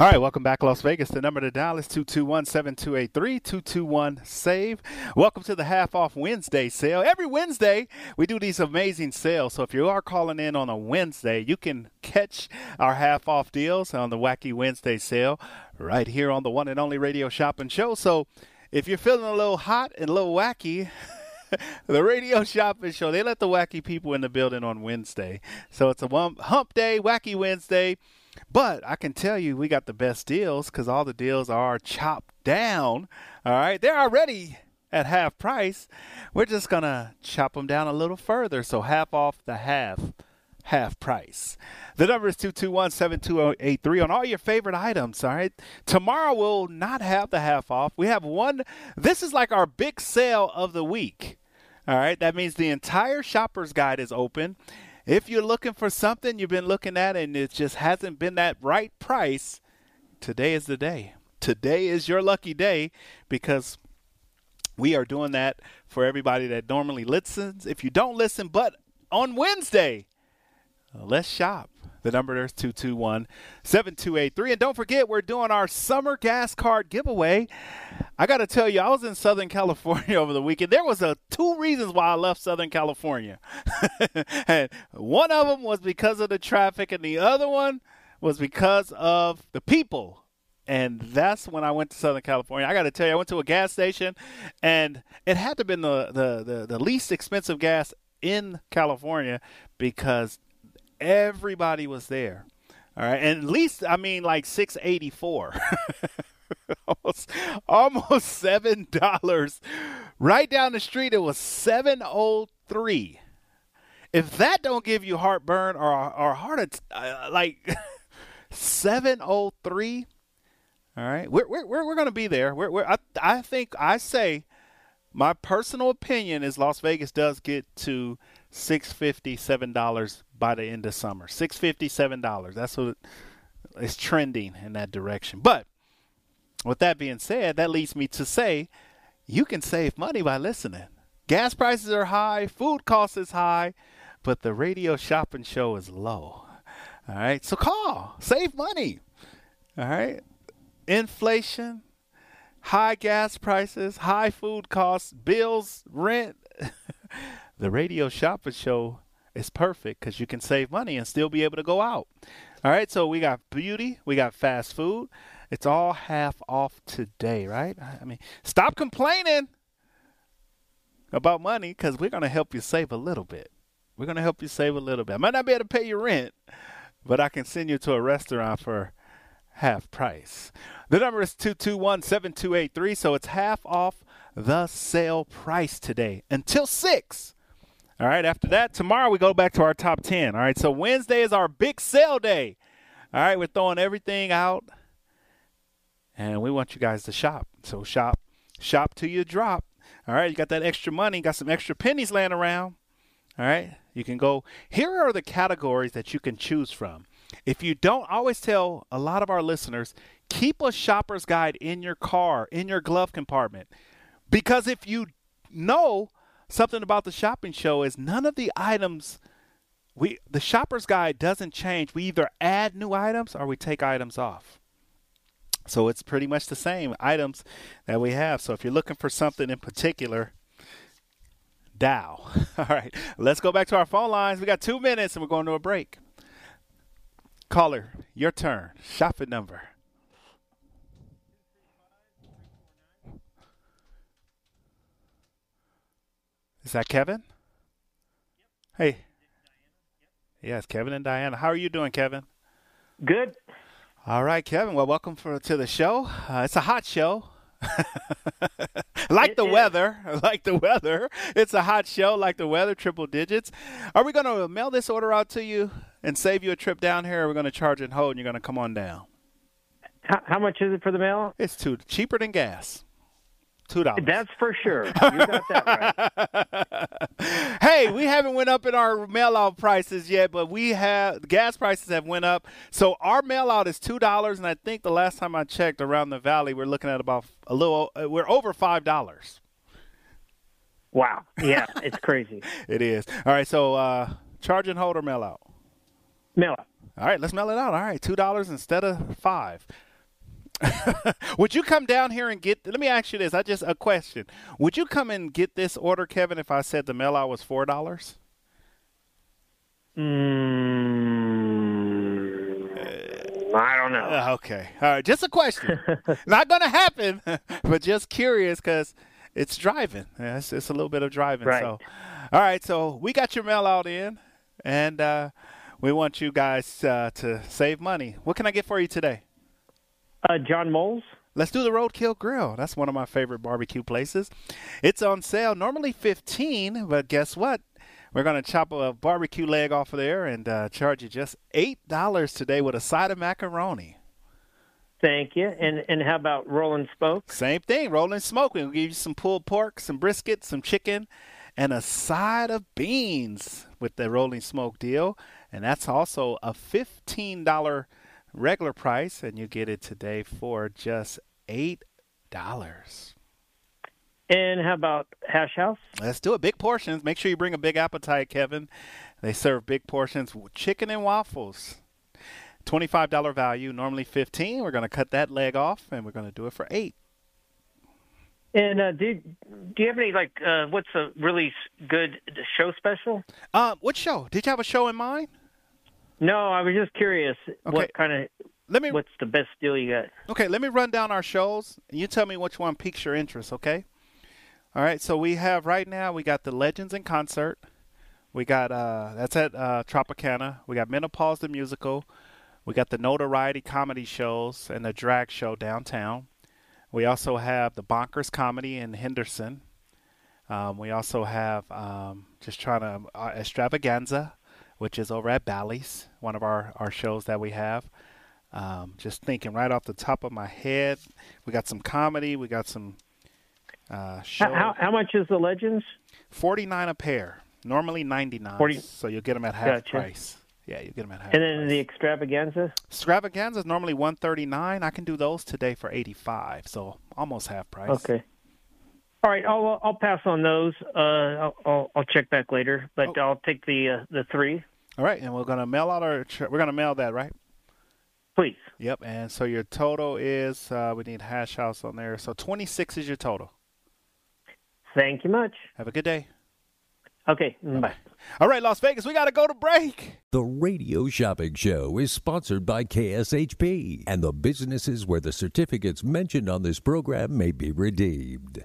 All right, welcome back, Las Vegas. The number to dial is 221 7283 221 SAVE. Welcome to the half off Wednesday sale. Every Wednesday, we do these amazing sales. So if you are calling in on a Wednesday, you can catch our half off deals on the Wacky Wednesday sale right here on the one and only radio shopping show. So if you're feeling a little hot and a little wacky, the radio shopping show, they let the wacky people in the building on Wednesday. So it's a hump day, wacky Wednesday. But I can tell you, we got the best deals because all the deals are chopped down. All right, they're already at half price. We're just gonna chop them down a little further, so half off the half, half price. The number is 221-7283 on all your favorite items, all right? Tomorrow we'll not have the half off. We have one this is like our big sale of the week. All right, that means the entire shopper's guide is open if you're looking for something you've been looking at and it just hasn't been that right price, today is the day. Today is your lucky day because we are doing that for everybody that normally listens. If you don't listen, but on Wednesday, let's shop. The number is 221 7283. And don't forget, we're doing our summer gas card giveaway. I got to tell you, I was in Southern California over the weekend. There was a two reasons why I left Southern California. and one of them was because of the traffic, and the other one was because of the people. And that's when I went to Southern California. I got to tell you, I went to a gas station, and it had to have been the, the, the, the least expensive gas in California because everybody was there. All right, and at least I mean like six eighty four. almost, almost seven dollars. Right down the street, it was seven oh three. If that don't give you heartburn or or heart uh, like seven oh three. All right, we're we're we're, we're gonna be there. We're, we're I I think I say my personal opinion is Las Vegas does get to six fifty seven dollars by the end of summer. Six fifty seven dollars. That's what it's trending in that direction. But with that being said, that leads me to say you can save money by listening. Gas prices are high, food costs is high, but the radio shopping show is low. All right, so call, save money. All right, inflation, high gas prices, high food costs, bills, rent. the radio shopping show is perfect because you can save money and still be able to go out. All right, so we got beauty, we got fast food. It's all half off today, right? I mean, stop complaining about money because we're going to help you save a little bit. We're going to help you save a little bit. I might not be able to pay your rent, but I can send you to a restaurant for half price. The number is 221 7283, so it's half off the sale price today until 6. All right, after that, tomorrow we go back to our top 10. All right, so Wednesday is our big sale day. All right, we're throwing everything out and we want you guys to shop. So shop, shop till you drop. All right, you got that extra money, got some extra pennies laying around. All right, you can go. Here are the categories that you can choose from. If you don't, always tell a lot of our listeners keep a shopper's guide in your car, in your glove compartment. Because if you know something about the shopping show is none of the items we the shopper's guide doesn't change. We either add new items or we take items off. So it's pretty much the same items that we have. So if you're looking for something in particular, Dow. All right, let's go back to our phone lines. We got two minutes and we're going to a break. Caller, your turn. Shopping number. Is that Kevin? Hey. Yes, Kevin and Diana. How are you doing, Kevin? Good. All right, Kevin. Well, welcome for, to the show. Uh, it's a hot show. like It the is. weather, like the weather. It's a hot show, like the weather, triple digits. Are we going to mail this order out to you and save you a trip down here? Or are we going to charge and hold and you're going to come on down? How, how much is it for the mail? It's two cheaper than gas. Two dollars. That's for sure. You got that right. hey, we haven't went up in our mail out prices yet, but we have gas prices have went up. So our mail out is two dollars, and I think the last time I checked around the valley, we're looking at about a little. uh, We're over five dollars. Wow. Yeah, it's crazy. It is. All right, so uh, charge and hold or mail out. Mail out. All right, let's mail it out. All right, two dollars instead of five. Would you come down here and get? Let me ask you this. I just a question. Would you come and get this order, Kevin, if I said the mail out was four dollars? Mm, I don't know. Uh, okay. All right. Just a question. Not going to happen, but just curious because it's driving. Yeah, it's, it's a little bit of driving. Right. So, all right. So we got your mail out in, and uh, we want you guys uh, to save money. What can I get for you today? Uh, John Mull's. Let's do the Roadkill Grill. That's one of my favorite barbecue places. It's on sale, normally 15 but guess what? We're going to chop a barbecue leg off of there and uh, charge you just $8 today with a side of macaroni. Thank you. And and how about Rolling smoke? Same thing, rolling smoke. We'll give you some pulled pork, some brisket, some chicken, and a side of beans with the rolling smoke deal. And that's also a $15 regular price, and you get it today for just $8. And how about Hash House? Let's do it. Big portions. Make sure you bring a big appetite, Kevin. They serve big portions, chicken and waffles. $25 value, normally 15 We're going to cut that leg off, and we're going to do it for 8 And uh, do do you have any like uh, what's a really good show special? Uh, what show? Did you have a show in mind? No, I was just curious. What kind of? Let me. What's the best deal you got? Okay, let me run down our shows, and you tell me which one piques your interest, okay? All right, so we have right now, we got the Legends in Concert. We got, uh, that's at uh, Tropicana. We got Menopause the Musical. We got the Notoriety comedy shows and the drag show downtown. We also have the Bonkers Comedy in Henderson. Um, we also have um, just trying to uh, Extravaganza, which is over at Bally's, one of our, our shows that we have. Um, just thinking right off the top of my head, we got some comedy, we got some uh, show. How, how much is the Legends? Forty nine a pair, normally ninety nine. 40 So you'll get them at half Gotcha. price. Yeah, you get them at half. And then the Extravaganza. Extravaganza is normally one thirty nine. I can do those today for eighty five, so almost half price. Okay. All right, I'll I'll pass on those. Uh, I'll I'll, I'll check back later, but Oh. I'll take the uh, the three. All right, and we're gonna mail out our. We're gonna mail that, right? Please. Yep. And so your total is uh, we need hash house on there. So 26 is your total. Thank you much. Have a good day. Okay. Bye. All right, Las Vegas, we got to go to break. The Radio Shopping Show is sponsored by KSHP and the businesses where the certificates mentioned on this program may be redeemed.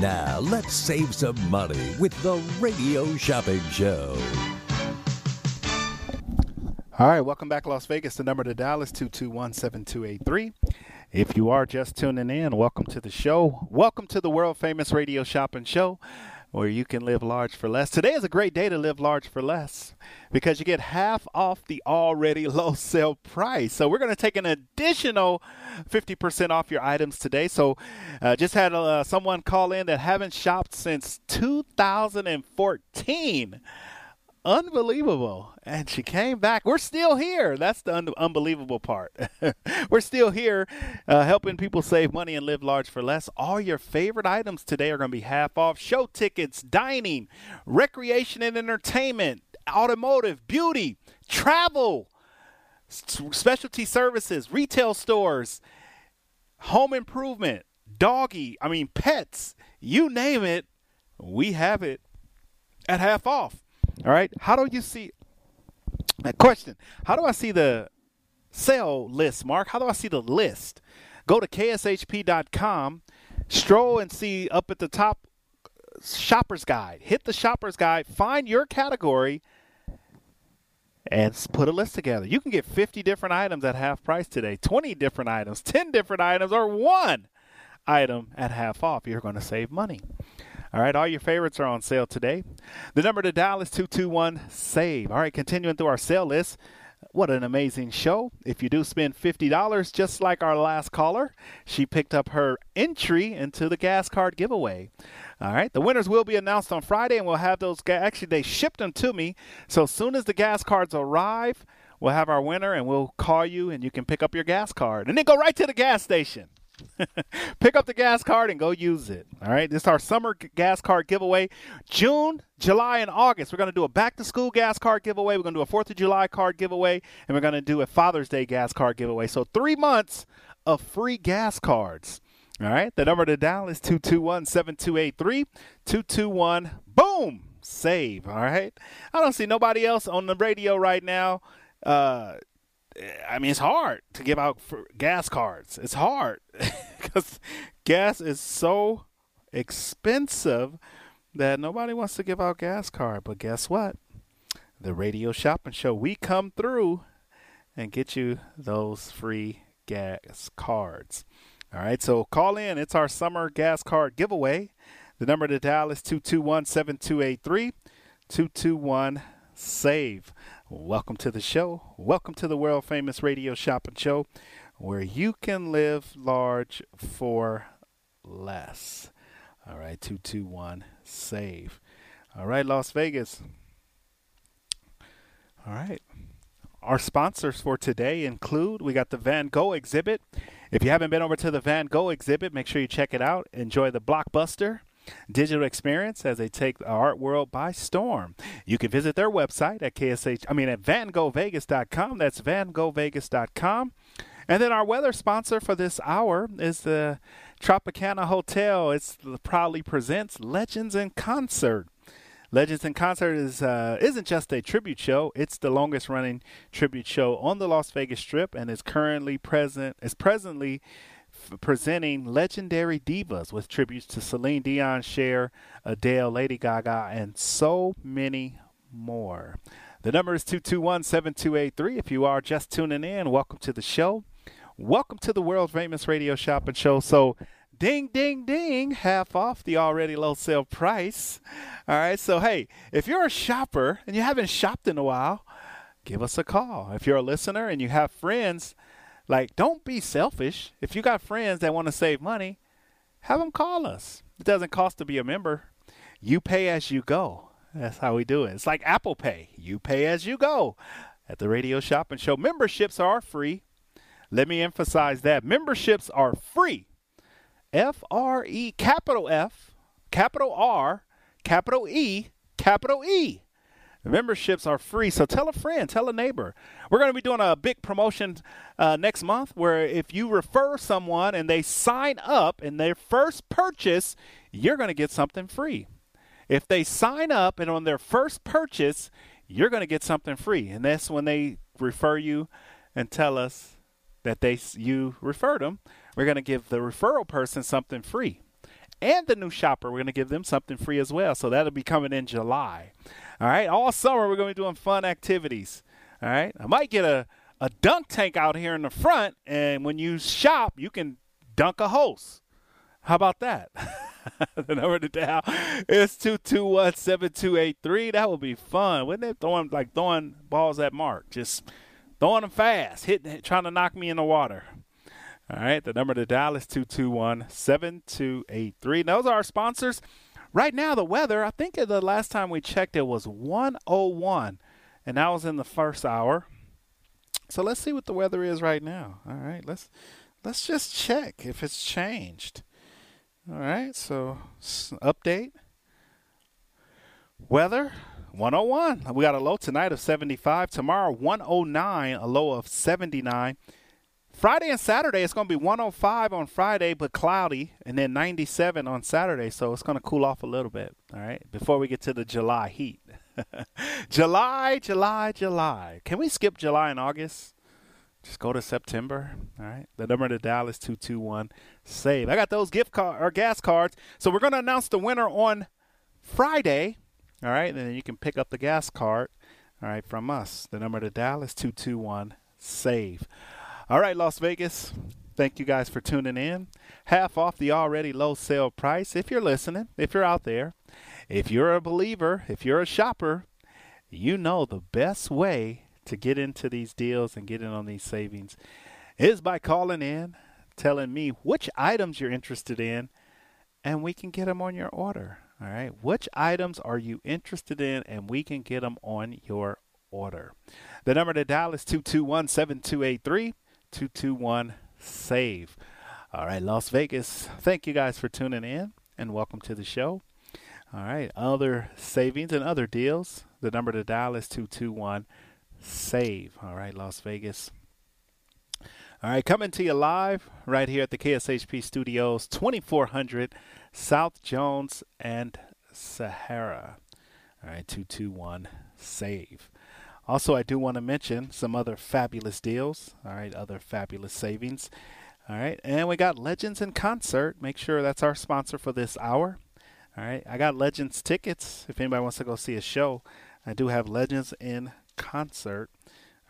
Now, let's save some money with the Radio Shopping Show. All right, welcome back, Las Vegas. The number to dial is 221 7283. If you are just tuning in, welcome to the show. Welcome to the world famous Radio Shopping Show where you can live large for less. Today is a great day to live large for less because you get half off the already low sale price. So we're going to take an additional 50% off your items today. So uh, just had uh, someone call in that haven't shopped since 2014 unbelievable. And she came back. We're still here. That's the un- unbelievable part. We're still here uh, helping people save money and live large for less. All your favorite items today are going to be half off show tickets, dining, recreation and entertainment, automotive, beauty, travel, s- specialty services, retail stores, home improvement, doggy, I mean, pets, you name it, we have it at half off. All right. How do you see? Question. How do I see the sale list, Mark? How do I see the list? Go to kshp.com, stroll and see up at the top shopper's guide. Hit the shopper's guide, find your category, and put a list together. You can get 50 different items at half price today, 20 different items, 10 different items, or one item at half off. You're going to save money. All right, all your favorites are on sale today. The number to dial is 221 SAVE. All right, continuing through our sale list. What an amazing show. If you do spend $50, just like our last caller, she picked up her entry into the gas card giveaway. All right, the winners will be announced on Friday, and we'll have those. Ga- Actually, they shipped them to me. So as soon as the gas cards arrive, we'll have our winner, and we'll call you, and you can pick up your gas card. And then go right to the gas station. Pick up the gas card and go use it. All right. This is our summer gas card giveaway. June, July, and August. We're going to do a back to school gas card giveaway. We're going to do a 4th of July card giveaway. And we're going to do a Father's Day gas card giveaway. So three months of free gas cards. All right. The number to dial is 221 7283. 221 boom. Save. All right. I don't see nobody else on the radio right now. Uh, I mean, it's hard to give out gas cards. It's hard because gas is so expensive that nobody wants to give out gas card. But guess what? The radio shopping show, we come through and get you those free gas cards. All right, so call in. It's our summer gas card giveaway. The number to dial is 221 7283 221 SAVE. Welcome to the show. Welcome to the world famous radio shopping show where you can live large for less. All right, 221 SAVE. All right, Las Vegas. All right. Our sponsors for today include we got the Van Gogh exhibit. If you haven't been over to the Van Gogh exhibit, make sure you check it out. Enjoy the blockbuster digital experience as they take the art world by storm. You can visit their website at KSH, I mean at vangovegas.com. That's vangovegas.com. And then our weather sponsor for this hour is the Tropicana Hotel. It's proudly presents Legends in Concert. Legends in Concert is uh, isn't just a tribute show; it's the longest running tribute show on the Las Vegas Strip, and is currently present is presently presenting legendary divas with tributes to Celine Dion, Cher, Adele, Lady Gaga, and so many more. The number is 221 7283. If you are just tuning in, welcome to the show. Welcome to the world famous radio shopping show. So, ding, ding, ding, half off the already low sale price. All right. So, hey, if you're a shopper and you haven't shopped in a while, give us a call. If you're a listener and you have friends, like, don't be selfish. If you got friends that want to save money, have them call us. It doesn't cost to be a member. You pay as you go. That's how we do it. It's like Apple Pay. You pay as you go at the Radio Shop and Show. Memberships are free. Let me emphasize that. Memberships are free. F R E, capital F, capital R, capital E, capital E. Memberships are free, so tell a friend, tell a neighbor. We're going to be doing a big promotion uh, next month where if you refer someone and they sign up in their first purchase, you're going to get something free. If they sign up and on their first purchase, you're going to get something free. And that's when they refer you and tell us that they you referred them. We're going to give the referral person something free. And the new shopper, we're going to give them something free as well. So that'll be coming in July. All right. All summer, we're going to be doing fun activities. All right. I might get a, a dunk tank out here in the front. And when you shop, you can dunk a hose. How about that? the number to dial is 221-7283. That would be fun. Wouldn't it? Throwing, like throwing balls at Mark. Just throwing them fast, hitting, trying to knock me in the water. All right. The number to dial is 221-7283. Those are our sponsors. Right now, the weather, I think the last time we checked, it was 101, and that was in the first hour. So let's see what the weather is right now. All right, let's let's just check if it's changed. All right, so update. Weather 101. We got a low tonight of 75. Tomorrow 109, a low of 79. Friday and Saturday, it's going to be 105 on Friday, but cloudy, and then 97 on Saturday. So it's going to cool off a little bit. All right, before we get to the July heat. July, July, July. Can we skip July and August? Just go to September. All right. The number to dial is 221 SAVE. I got those gift card or gas cards. So we're going to announce the winner on Friday. All right. And then you can pick up the gas card. All right. From us. The number to dial is 221 SAVE. All right, Las Vegas. Thank you guys for tuning in. Half off the already low sale price. If you're listening, if you're out there, if you're a believer, if you're a shopper, you know the best way to get into these deals and get in on these savings is by calling in, telling me which items you're interested in, and we can get them on your order. All right. Which items are you interested in, and we can get them on your order. The number to dial is 221 7283 221 SAVE. All right, Las Vegas. Thank you guys for tuning in and welcome to the show. All right, other savings and other deals. The number to dial is 221 SAVE. All right, Las Vegas. All right, coming to you live right here at the KSHP Studios, 2400 South Jones and Sahara. All right, 221 SAVE. Also, I do want to mention some other fabulous deals. All right, other fabulous savings. All right, and we got Legends in Concert. Make sure that's our sponsor for this hour. All right, I got Legends tickets. If anybody wants to go see a show, I do have Legends in Concert.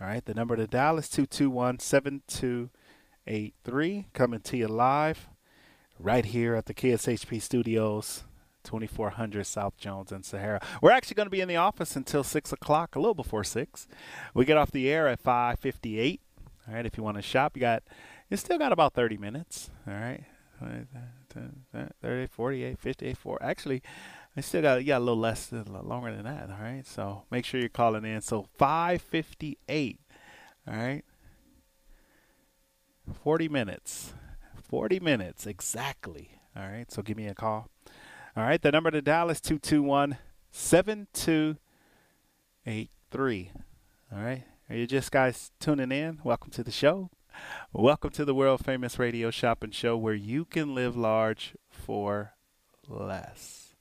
All right, the number to dial is 221 7283. Coming to you live right here at the KSHP Studios, 2400 South Jones and Sahara. We're actually going to be in the office until 6 o'clock, a little before 6. We get off the air at 558. All right, if you want to shop, you got, you still got about 30 minutes. All right. 30, 48, 58, 4. Actually, I still got yeah a little less, a little longer than that. All right, so make sure you're calling in. So 5:58. All right, 40 minutes, 40 minutes exactly. All right, so give me a call. All right, the number to dial is 221 7283. All right, are you just guys tuning in? Welcome to the show. Welcome to the world famous radio shopping show where you can live large for less.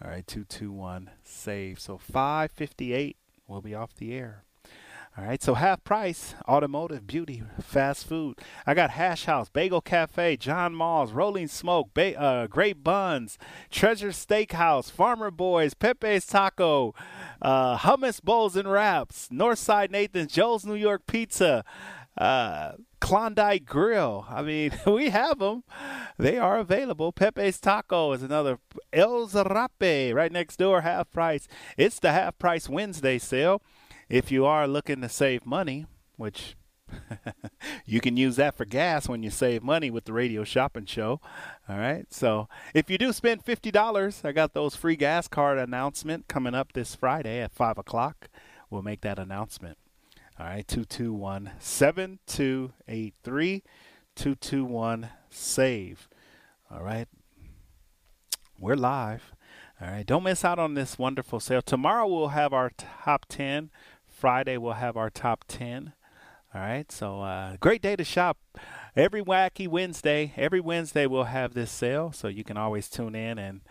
All right, 221 save. So 558 will be off the air. All right, so half price, automotive, beauty, fast food. I got Hash House, Bagel Cafe, John Mulls, Rolling Smoke, ba- uh, Great Buns, Treasure Steakhouse, Farmer Boys, Pepe's Taco, uh, Hummus Bowls and Wraps, Northside Nathan's, Joe's New York Pizza, uh, Klondike Grill. I mean, we have them. They are available. Pepe's Taco is another. El Zarape right next door, half price. It's the half price Wednesday sale. If you are looking to save money, which you can use that for gas when you save money with the radio shopping show. All right. So if you do spend $50, I got those free gas card announcement coming up this Friday at 5 o'clock. We'll make that announcement. All right. 221 7283 221 SAVE. All right. We're live. All right. Don't miss out on this wonderful sale. Tomorrow we'll have our top 10 Friday we'll have our top 10. All right, so uh, great day to shop. Every wacky Wednesday, every Wednesday we'll have this sale, so you can always tune in and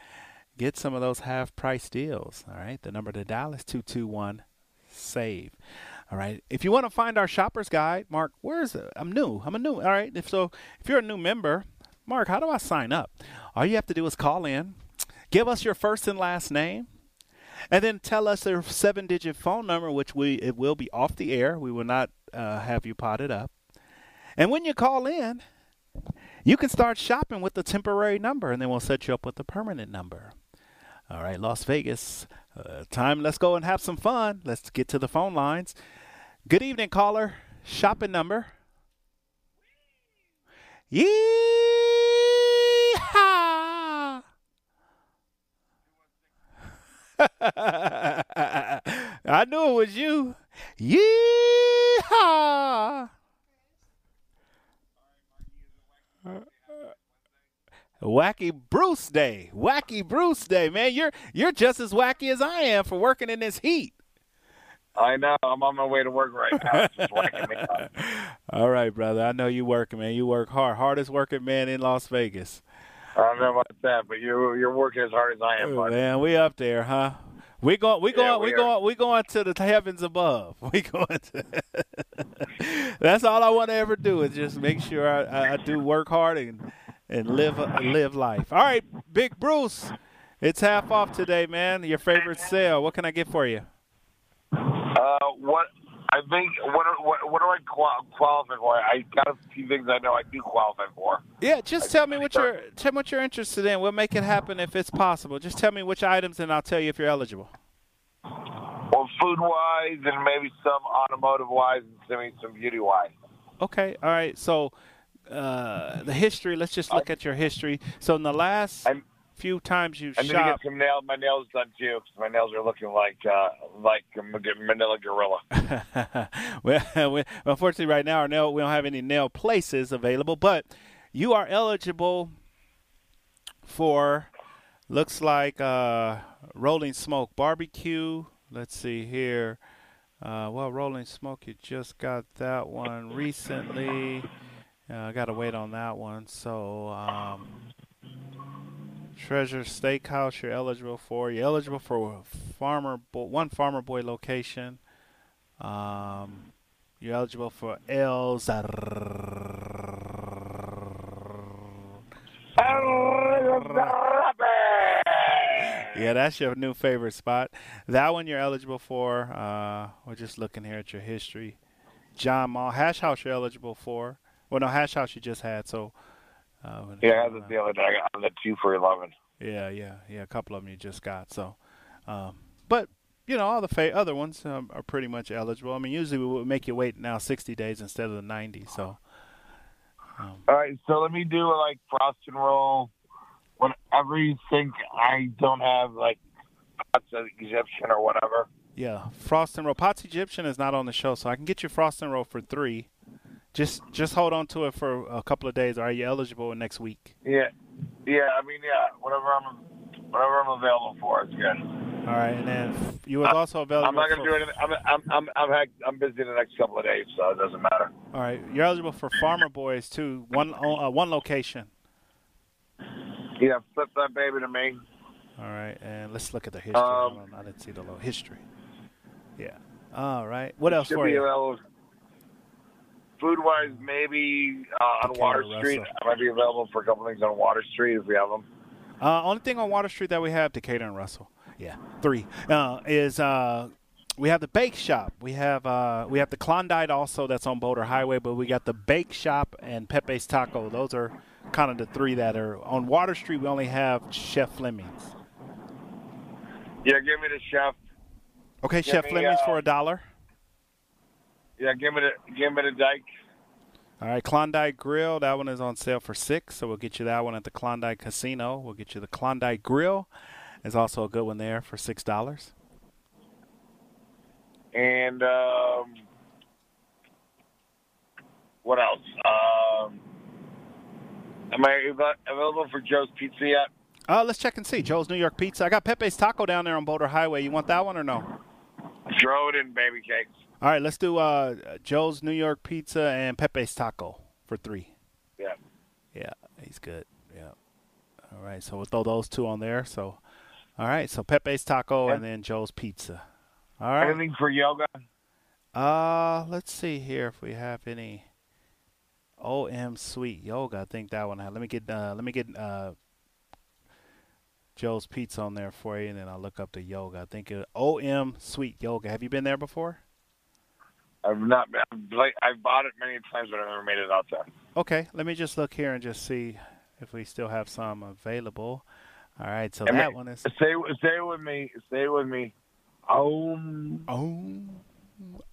get some of those half price deals. All right, the number to dial is 221 SAVE. All right, if you want to find our shopper's guide, Mark, where's it? I'm new. I'm a new. All right, if so, if you're a new member, Mark, how do I sign up? All you have to do is call in, give us your first and last name and then tell us their seven digit phone number which we it will be off the air. We will not uh, have you potted up. And when you call in you can start shopping with the temporary number and then we'll set you up with the permanent number. All right las vegas uh, time. Let's go and have some fun. Let's get to the phone lines. Good evening caller. Shopping number. Yeehaw! I knew it was you. Yeehaw! Wacky Bruce Day. Wacky Bruce Day, man. You're you're just as wacky as I am for working in this heat. I know. I'm on my way to work right now. It's just whacking me up. All right, brother. I know you working, man. You work hard. Hardest working man in Las Vegas. I don't know about that, but you you're working as hard as I am, bud. Man, we up there, huh? We go, we Yeah, going, we, we going, we going to the heavens above. We going to. That's all I want to ever do is just make sure I, I, I do work hard and and live live life. All right, Big Bruce, it's half off today, man. Your favorite sale. What can I get for you? Uh, what I think what what what do I qual- qualify for? I got a few things I know I do qualify for. Yeah, just tell me what you're tell me what you're interested in. We'll make it happen if it's possible. Just tell me which items, and I'll tell you if you're eligible. Well, food wise, and maybe some automotive wise, and maybe some beauty wise. Okay, all right. So uh, the history. Let's just look at your history. So in the last few times you've I need to get some nail my nails done too, because my nails are looking like uh like a Manila gorilla. well, we, unfortunately, right now our nail we don't have any nail places available, but you are eligible for looks like uh, Rolling Smoke barbecue. Let's see here. Uh, well, Rolling Smoke, you just got that one recently. Uh, I got to wait on that one. So, um, Treasure Steakhouse, you're eligible for. You're eligible for Farmer Bo- one Farmer Boy location. Um, you're eligible for El Yeah, that's your new favorite spot. That one you're eligible for. Uh, we're just looking here at your history. John Mull Hash House you're eligible for. Well, no, Hash House you just had. So, uh, Yeah, I had the other day. I got the two for eleven. yeah, yeah, yeah. A couple of them you just got. So, um, but you know, all the fa- other ones um, are pretty much eligible. I mean, usually we would make you wait now 60 days instead of the 90. So, All right, so let me do like frost and roll. Whenever you think I don't have like pots of Egyptian or whatever. yeah, Frost and Roll. Potts Egyptian is not on the show, so I can get you Frost and Roll for three. Just just hold on to it for a couple of days. Are you eligible next week? Yeah, yeah. I mean, yeah. Whatever I'm, whatever I'm available for, it's good. All right, and then you was also available. I'm not gonna for- do anything. I'm, I'm, I'm, I'm, I'm busy the next couple of days, so it doesn't matter. All right, you're eligible for Farmer Boys too. One uh, one location. Yeah, flip that baby to me. All right, and let's look at the history. Um, I didn't see the low history. Yeah. All right. What else for you? Food wise, maybe uh, on Water. Street. I might be available for a couple things on Water Street if we have them. Uh, only thing on Water Street that we have, Decatur and Russell. Yeah, three uh, is uh, we have the bake shop. We have uh, we have the Klondike also that's on Boulder Highway, but we got the bake shop and Pepe's Taco. Those are kind of the three that are on Water Street. We only have Chef Fleming's. Yeah, give me the chef. Okay, Give Chef me, Fleming's uh, for a dollar. Yeah, give me the give me the Dyke. All right, Klondike Grill. That one is on sale for six, so we'll get you that one at the Klondike Casino. We'll get you the Klondike Grill. Is also a good one there for six dollars. And um, what else? Um, am I available for Joe's Pizza yet? Uh, let's check and see. Joe's New York Pizza. I got Pepe's Taco down there on Boulder Highway. You want that one or no? Throw it in, baby cakes. All right, let's do uh, Joe's New York Pizza and Pepe's Taco for three. Yeah. Yeah, he's good. Yeah. All right, so we'll throw those two on there. So, all right, so Pepe's Taco and then Joe's Pizza. All right. Anything for yoga? Uh, let's see here if we have any. OM Sweet Yoga. I think that one. Let me get. Uh, let me get. Uh, Joe's Pizza on there for you, and then I'll look up the yoga. I think it, OM Sweet Yoga. Have you been there before? I've not. I've, like, I've bought it many times, but I've never made it out there. Okay, let me just look here and just see if we still have some available. All right, so And that ma- one is Stay, stay with me. Stay with me. Um. Um.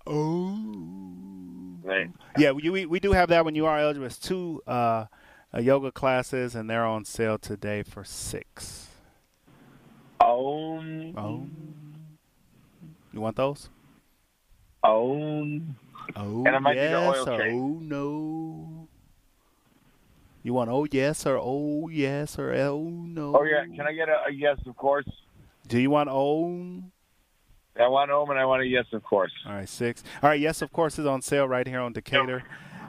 Oh. Right. yeah. We, we we do have that one. You are eligible. It's two uh, uh, yoga classes, and they're on sale today for six. Um. Oh. You want those? Oh might yes or change. oh no. You want oh yes or oh yes or oh no? Oh yeah. Can I get a, a yes, of course? Do you want oh? I want home and I want a yes, of course. All right, six. All right, yes, of course, is on sale right here on Decatur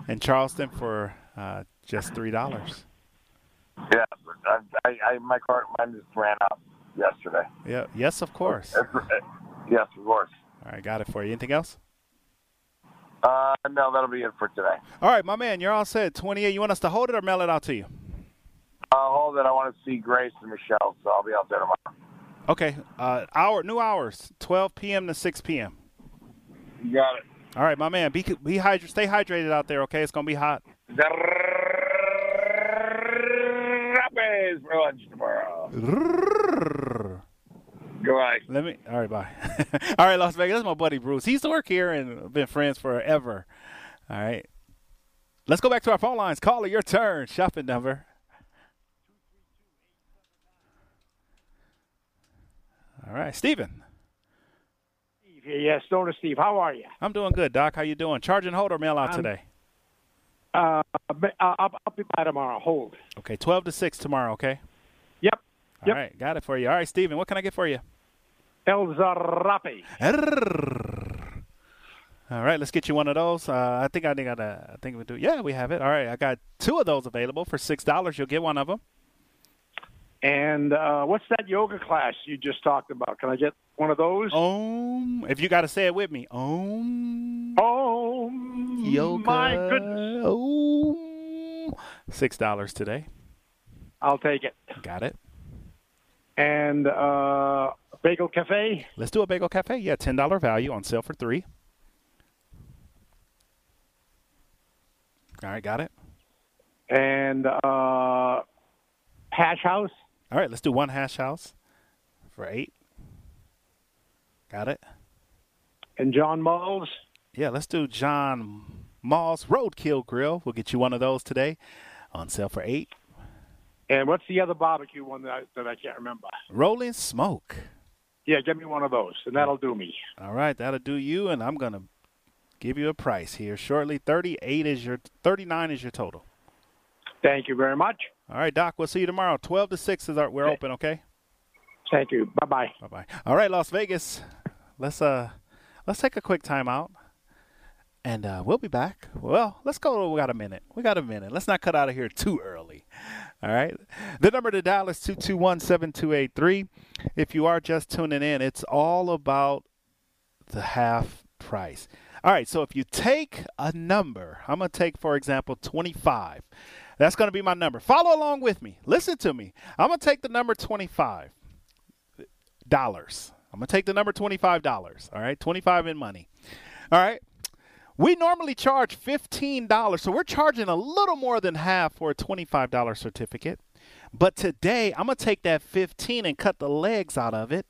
and Charleston for uh, just three dollars. Yeah. I, I, I my card mine just ran out yesterday. Yeah, yes, of course. Uh, Yes, of course. All right, got it for you. Anything else? Uh, no, that'll be it for today. All right, my man, you're all set. Twenty-eight. You want us to hold it or mail it out to you? Uh, hold it. I want to see Grace and Michelle, so I'll be out there tomorrow. Okay. Uh, hour, new hours, 12 p.m. to 6 p.m. You got it. All right, my man. Be be hydra- Stay hydrated out there. Okay, it's gonna be hot. Rappies for lunch tomorrow. Goodbye. Let me. All right, bye. all right, Las Vegas. That's my buddy Bruce. He used to work here and been friends forever. All right. Let's go back to our phone lines. Caller, your turn. Shopping number. All right, Steven. Yes, Stoner Steve. How are you? I'm doing good, Doc. How you doing? Charge and hold or mail out I'm- today? Uh, I'll, I'll I'll be by tomorrow. Hold. Okay, 12 to 6 tomorrow, okay? Yep. Yep. All right, got it for you. All right, Steven, what can I get for you? El Zarape. All right, let's get you one of those. Uh, I think I think I, uh, I think we do. Yeah, we have it. All right, I got two of those available for six dollars. You'll get one of them. And uh, what's that yoga class you just talked about? Can I get one of those? Om. If you got to say it with me. Om. Om. Yoga. My goodness. Om. Six dollars today. I'll take it. Got it. And uh, Bagel Cafe. Let's do a bagel cafe. Yeah, ten dollar value on sale for three. All right, got it. And uh, Hash House. All right, let's do one hash house for eight. Got it. And John Mull's. Yeah, let's do John Mull's Roadkill Grill. We'll get you one of those today on sale for eight. And what's the other barbecue one that I, that I can't remember? Rolling Smoke. Yeah, get me one of those, and that'll do me. All right, that'll do you, and I'm gonna give you a price here shortly. Thirty-eight is your thirty-nine is your total. Thank you very much. All right, Doc. We'll see you tomorrow. Twelve to six is our we're open. Okay. Thank you. Bye bye. Bye bye. All right, Las Vegas. Let's uh let's take a quick time out. And uh, we'll be back. Well, let's go. We got a minute. We got a minute. Let's not cut out of here too early. All right. The number to dial is 221 7283. If you are just tuning in, it's all about the half price. All right, so if you take a number, I'm going to take, for example, 25. That's going to be my number. Follow along with me. Listen to me. I'm going to take the number 25 dollars. I'm going to take the number $25. All right, 25 in money. All right. We normally charge $15, so we're charging a little more than half for a $25 certificate. But today, I'm going to take that 15 and cut the legs out of it.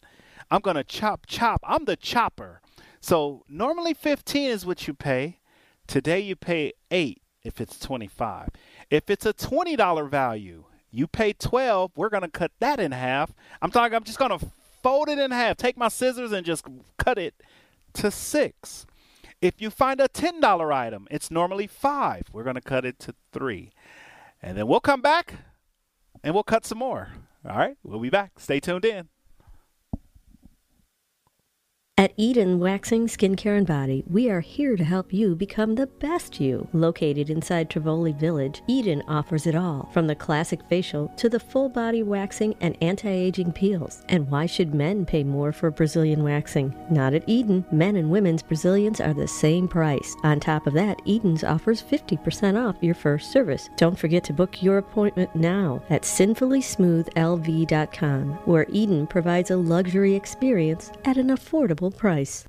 I'm going to chop, chop. I'm the chopper. So normally 15 is what you pay. Today you pay 8 if it's 25. If it's a $20 value, you pay 12. We're going to cut that in half. I'm talking I'm just going to fold it in half. Take my scissors and just cut it to 6. If you find a $10 item, it's normally 5. We're going to cut it to 3. And then we'll come back and we'll cut some more. All right, we'll be back. Stay tuned in. At Eden Waxing Skincare and Body, we are here to help you become the best you. Located inside Tivoli Village, Eden offers it all, from the classic facial to the full body waxing and anti-aging peels. And why should men pay more for Brazilian waxing? Not at Eden. Men and women's Brazilians are the same price. On top of that, Eden's offers 50% off your first service. Don't forget to book your appointment now at sinfullysmoothlv.com, where Eden provides a luxury experience at an affordable price.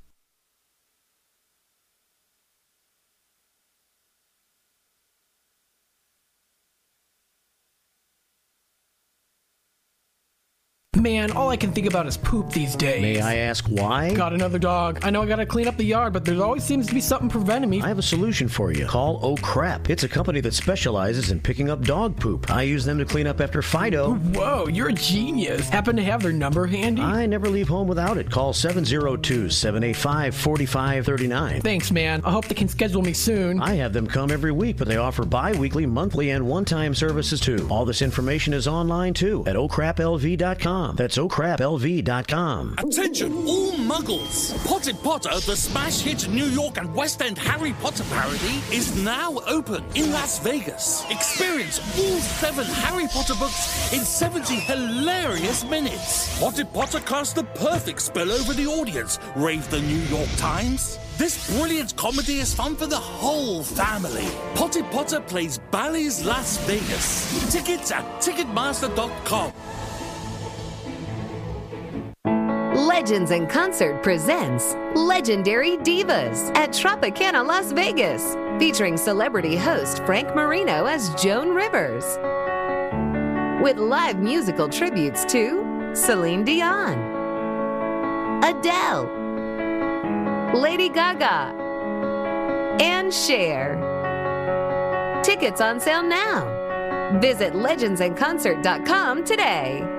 Man, all I can think about is poop these days. May I ask why? Got another dog. I know I gotta clean up the yard, but there always seems to be something preventing me. I have a solution for you. Call Oh Crap. It's a company that specializes in picking up dog poop. I use them to clean up after Fido. Whoa, you're a genius. Happen to have their number handy? I never leave home without it. Call 702 785 4539. Thanks, man. I hope they can schedule me soon. I have them come every week, but they offer bi weekly, monthly, and one time services too. All this information is online too at oh ocraplv.com. That's ocraplv.com. Attention, all muggles! Potted Potter, the smash hit New York and West End Harry Potter parody, is now open in Las Vegas. Experience all seven Harry Potter books in 70 hilarious minutes. Potted Potter cast the perfect spell over the audience, raved the New York Times. This brilliant comedy is fun for the whole family. Potted Potter plays Bally's Las Vegas. Tickets at Ticketmaster.com. Legends in Concert presents Legendary Divas at Tropicana Las Vegas, featuring celebrity host Frank Marino as Joan Rivers. With live musical tributes to Celine Dion, Adele, Lady Gaga, and Cher. Tickets on sale now. Visit legendsinconcert.com today.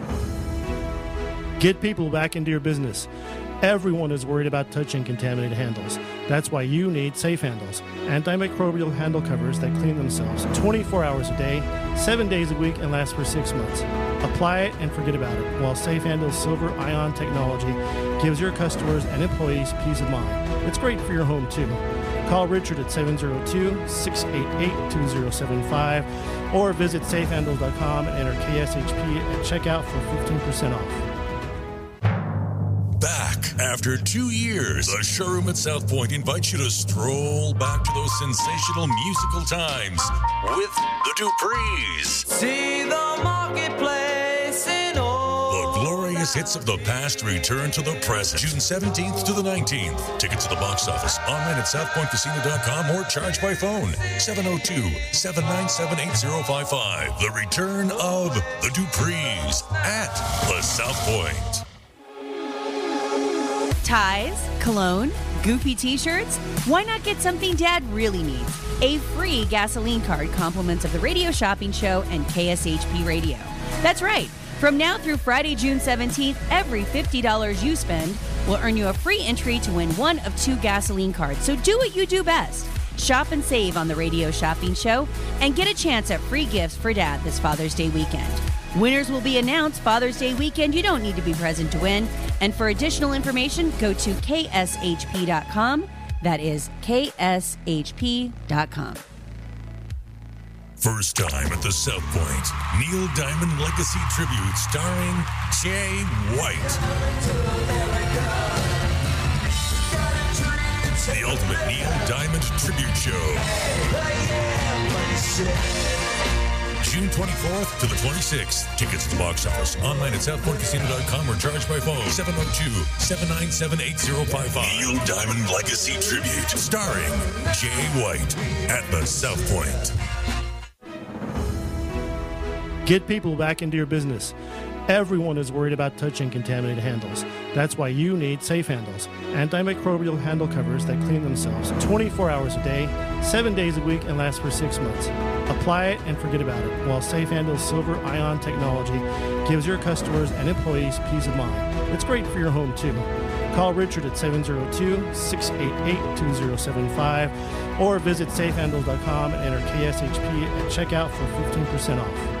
Get people back into your business. Everyone is worried about touching contaminated handles. That's why you need Safe Handles, antimicrobial handle covers that clean themselves 24 hours a day, 7 days a week, and last for 6 months. Apply it and forget about it, while Safe Handles Silver Ion technology gives your customers and employees peace of mind. It's great for your home too. Call Richard at 702 688 2075 or visit safehandles.com and enter KSHP at checkout for 15% off. Back after two years, the showroom at South Point invites you to stroll back to those sensational musical times with the Duprees. See the marketplace biggest hits of the past return to the present. June 17th to the 19th. Tickets to the box office online at southpointcasino.com or charge by phone 702-797-8055. The return of the Duprees at the South Point. Ties, cologne, goofy t shirts? Why not get something dad really needs? A free gasoline card compliments of the radio shopping show and KSHP radio. That's right. From now through Friday, June 17th, every $50 you spend will earn you a free entry to win one of two gasoline cards. So do what you do best. Shop and save on the radio shopping show and get a chance at free gifts for dad this Father's Day weekend. Winners will be announced Father's Day weekend. You don't need to be present to win. And for additional information, go to kshp.com. That is kshp.com. First time at the South Point. Neil Diamond Legacy Tribute starring Jay White. The ultimate Neil Diamond Tribute Show. June 24th to the 26th. Tickets at the box office. Online at southpointcasino.com or charged by phone 702-797-8055. Neil Diamond Legacy Tribute. Starring Jay White at the South Point. Get people back into your business. Everyone is worried about touching contaminated handles. That's why you need safe handles. Antimicrobial handle covers that clean themselves 24 hours a day, 7 days a week, and last for 6 months. Apply it and forget about it, while Safe Handle's silver ion technology gives your customers and employees peace of mind. It's great for your home too. Call Richard at 702 688 2075 or visit safehandles.com and enter KSHP at checkout for 15% off.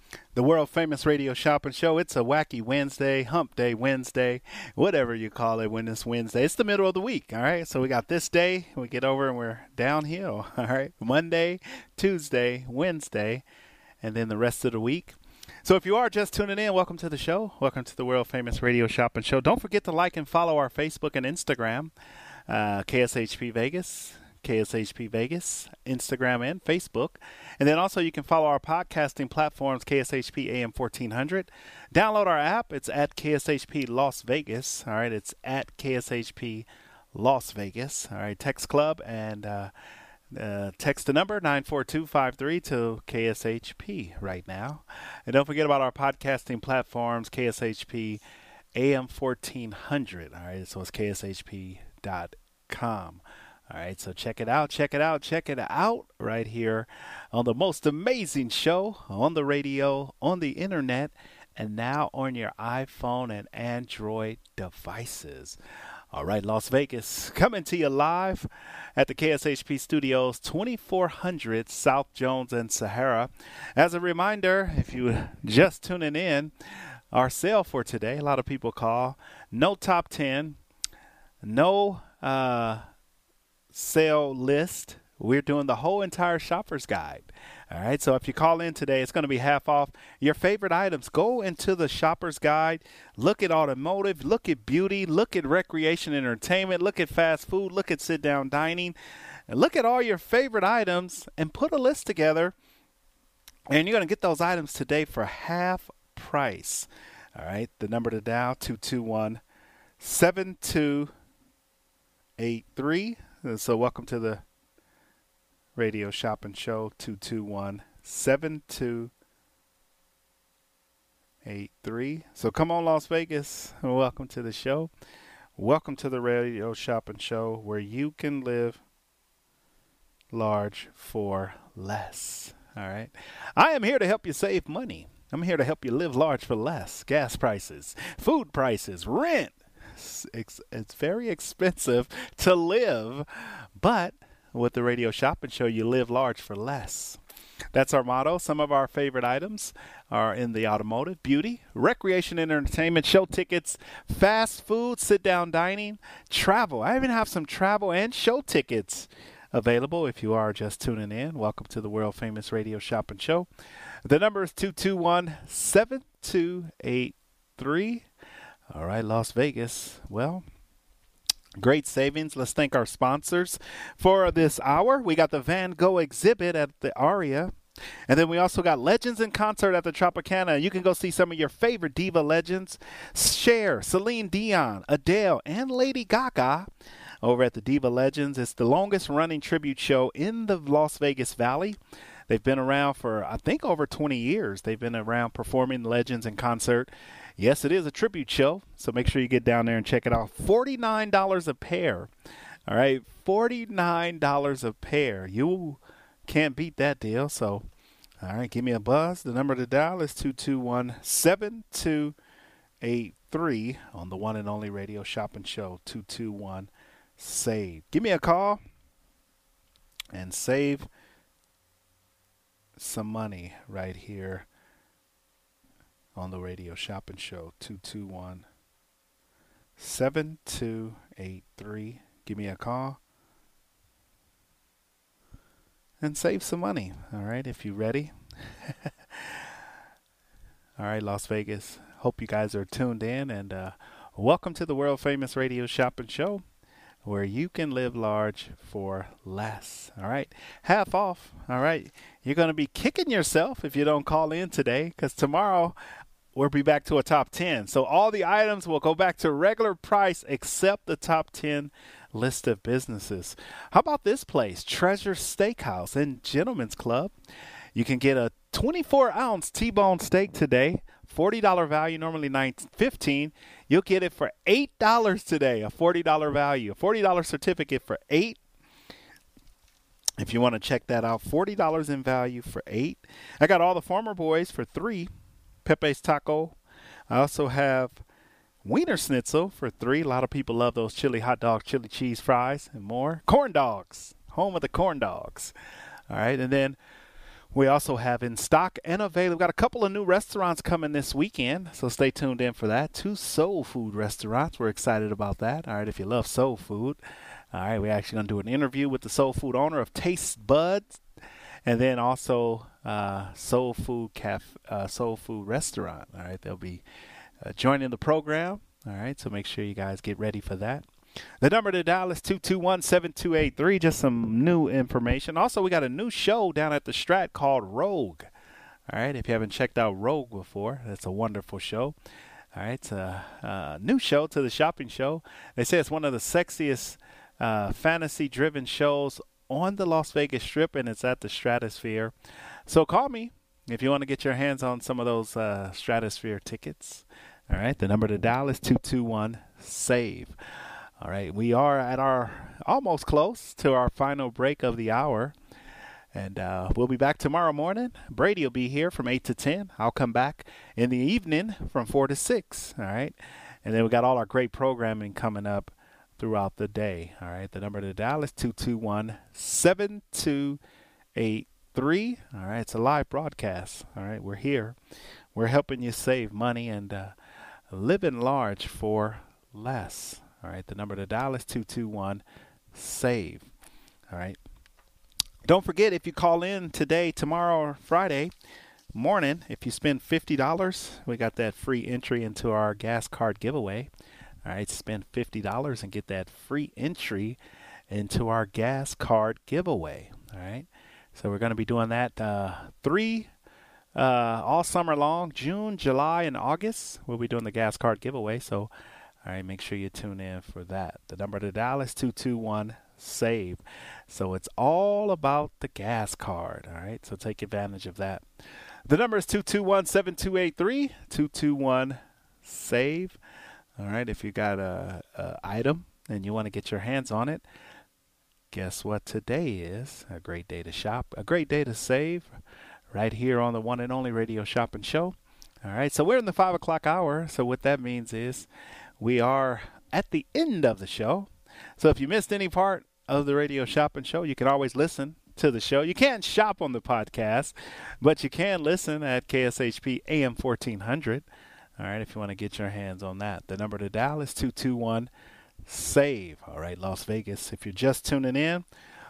The world famous radio shopping show. It's a wacky Wednesday, hump day Wednesday, whatever you call it when it's Wednesday. It's the middle of the week, all right? So we got this day, we get over and we're downhill, all right? Monday, Tuesday, Wednesday, and then the rest of the week. So if you are just tuning in, welcome to the show. Welcome to the world famous radio shopping show. Don't forget to like and follow our Facebook and Instagram, uh, KSHP Vegas. KSHP Vegas, Instagram, and Facebook. And then also you can follow our podcasting platforms, KSHP AM 1400. Download our app. It's at KSHP Las Vegas. All right, it's at KSHP Las Vegas. All right, Text Club and uh, uh, text the number 94253 to KSHP right now. And don't forget about our podcasting platforms, KSHP AM 1400. All right, so it's KSHP.com. All right, so check it out, check it out, check it out right here on the most amazing show on the radio, on the internet, and now on your iPhone and Android devices. All right, Las Vegas, coming to you live at the KSHP Studios, 2400 South Jones and Sahara. As a reminder, if you just tuning in, our sale for today, a lot of people call, no top 10, no uh, sale list. We're doing the whole entire shopper's guide. All right, so if you call in today, it's going to be half off. Your favorite items, go into the shopper's guide, look at automotive, look at beauty, look at recreation entertainment, look at fast food, look at sit down dining, and look at all your favorite items and put a list together. And you're going to get those items today for half price. All right, the number to dial 221 7283. Uh, so, welcome to the radio shopping show 221 7283. So, come on, Las Vegas. and Welcome to the show. Welcome to the radio shopping show where you can live large for less. All right. I am here to help you save money. I'm here to help you live large for less. Gas prices, food prices, rent, it's, it's very expensive to live, but with the radio shopping show, you live large for less. That's our motto. Some of our favorite items are in the automotive, beauty, recreation and entertainment, show tickets, fast food, sit down dining, travel. I even have some travel and show tickets available if you are just tuning in. Welcome to the world famous radio shop and show. The number is 221 7283. All right, Las Vegas. Well, Great savings. Let's thank our sponsors for this hour. We got the Van Gogh exhibit at the Aria. And then we also got Legends in Concert at the Tropicana. You can go see some of your favorite diva legends Cher, Celine Dion, Adele, and Lady Gaga over at the Diva Legends. It's the longest running tribute show in the Las Vegas Valley. They've been around for, I think, over 20 years. They've been around performing legends in concert. Yes, it is a tribute show, so make sure you get down there and check it out. $49 a pair. All right, $49 a pair. You can't beat that deal. So, all right, give me a buzz. The number to dial is 221 7283 on the one and only radio shopping show 221 SAVE. Give me a call and save some money right here on the radio shopping show 221 7283. Give me a call and save some money. All right, if you're ready. all right, Las Vegas. Hope you guys are tuned in and uh, welcome to the world famous radio shopping show where you can live large for less. All right, half off. All right, you're going to be kicking yourself if you don't call in today because tomorrow we'll be back to a top 10. So all the items will go back to regular price except the top 10 list of businesses. How about this place, Treasure Steakhouse and Gentlemen's Club? You can get a 24 ounce T-bone steak today, $40 value, normally nine fifteen. You'll get it for eight dollars today, a $40 value, a $40 certificate for eight. If you want to check that out, $40 in value for eight. I got all the Farmer Boys for three. Pepe's Taco. I also have Wiener Schnitzel for three. A lot of people love those chili hot dog, chili cheese fries, and more. Corn dogs, home of the corn dogs. All right, and then we also have in stock and available. We've got a couple of new restaurants coming this weekend, so stay tuned in for that. Two soul food restaurants. We're excited about that. All right, if you love soul food. All right, we're actually going to do an interview with the soul food owner of Taste Buds, and then also uh, Soul Food Cafe, uh, Soul Food Restaurant. All right, they'll be uh, joining the program. All right, so make sure you guys get ready for that. The number to dial is 221 7283. Just some new information. Also, we got a new show down at the Strat called Rogue. All right, if you haven't checked out Rogue before, that's a wonderful show. All right, it's a, a new show to the shopping show. They say it's one of the sexiest uh, fantasy driven shows on the Las Vegas Strip, and it's at the Stratosphere. So call me if you want to get your hands on some of those uh, Stratosphere tickets. All right, the number to dial is 221 SAVE. All right, we are at our almost close to our final break of the hour. And uh, we'll be back tomorrow morning. Brady will be here from 8 to 10. I'll come back in the evening from 4 to 6. All right. And then we got all our great programming coming up throughout the day. All right. The number to dial is 221 7283. All right. It's a live broadcast. All right. We're here. We're helping you save money and uh, living large for less. All right. The number to dial is 221 SAVE. All right. Don't forget if you call in today, tomorrow, or Friday morning, if you spend $50, we got that free entry into our gas card giveaway. All right. Spend $50 and get that free entry into our gas card giveaway. All right. So we're going to be doing that uh, three uh, all summer long, June, July, and August. We'll be doing the gas card giveaway. So all right, make sure you tune in for that. The number to dial is 221 SAVE. So it's all about the gas card. All right, so take advantage of that. The number is 221 7283 221 SAVE. All right, if you got a, a item and you want to get your hands on it, guess what today is? A great day to shop, a great day to save, right here on the one and only Radio Shopping Show. All right, so we're in the five o'clock hour. So what that means is we are at the end of the show. So if you missed any part of the radio shopping show, you can always listen to the show. You can't shop on the podcast, but you can listen at KSHP AM 1400. All right, if you want to get your hands on that. The number to dial is 221 SAVE. All right, Las Vegas. If you're just tuning in,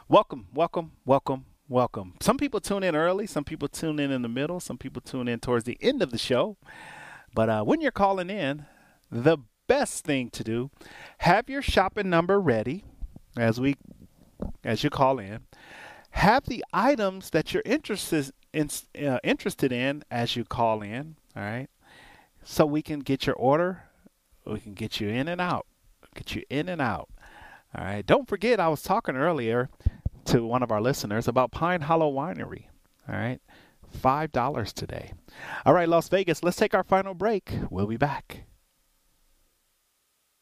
welcome, welcome, welcome, welcome. Some people tune in early, some people tune in in the middle, some people tune in towards the end of the show. But uh, when you're calling in, the best thing to do, have your shopping number ready as we as you call in. Have the items that you're interested in, uh, interested in as you call in, all right? So we can get your order, we can get you in and out. Get you in and out. All right. Don't forget I was talking earlier to one of our listeners about Pine Hollow Winery. All right. $5 today. All right, Las Vegas, let's take our final break. We'll be back.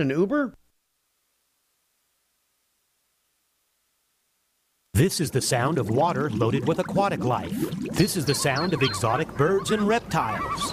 an Uber? This is the sound of water loaded with aquatic life. This is the sound of exotic birds and reptiles.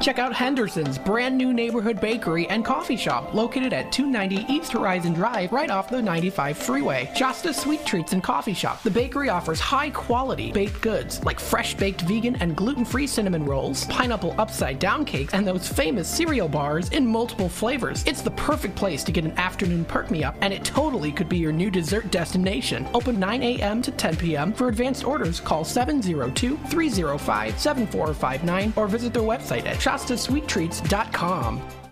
Check out Henderson's brand new neighborhood bakery and coffee shop located at 290 East Horizon Drive right off the 95 freeway. Shasta Sweet Treats and Coffee Shop. The bakery offers high quality baked goods like fresh baked vegan and gluten free cinnamon rolls, pineapple upside down cakes, and those famous cereal bars in multiple flavors. It's the perfect place to get an afternoon perk me up, and it totally could be your new dessert destination. Open 9 a.m. to 10 p.m. For advanced orders, call 702 305 7459 or visit their website at shastasweettreats.com.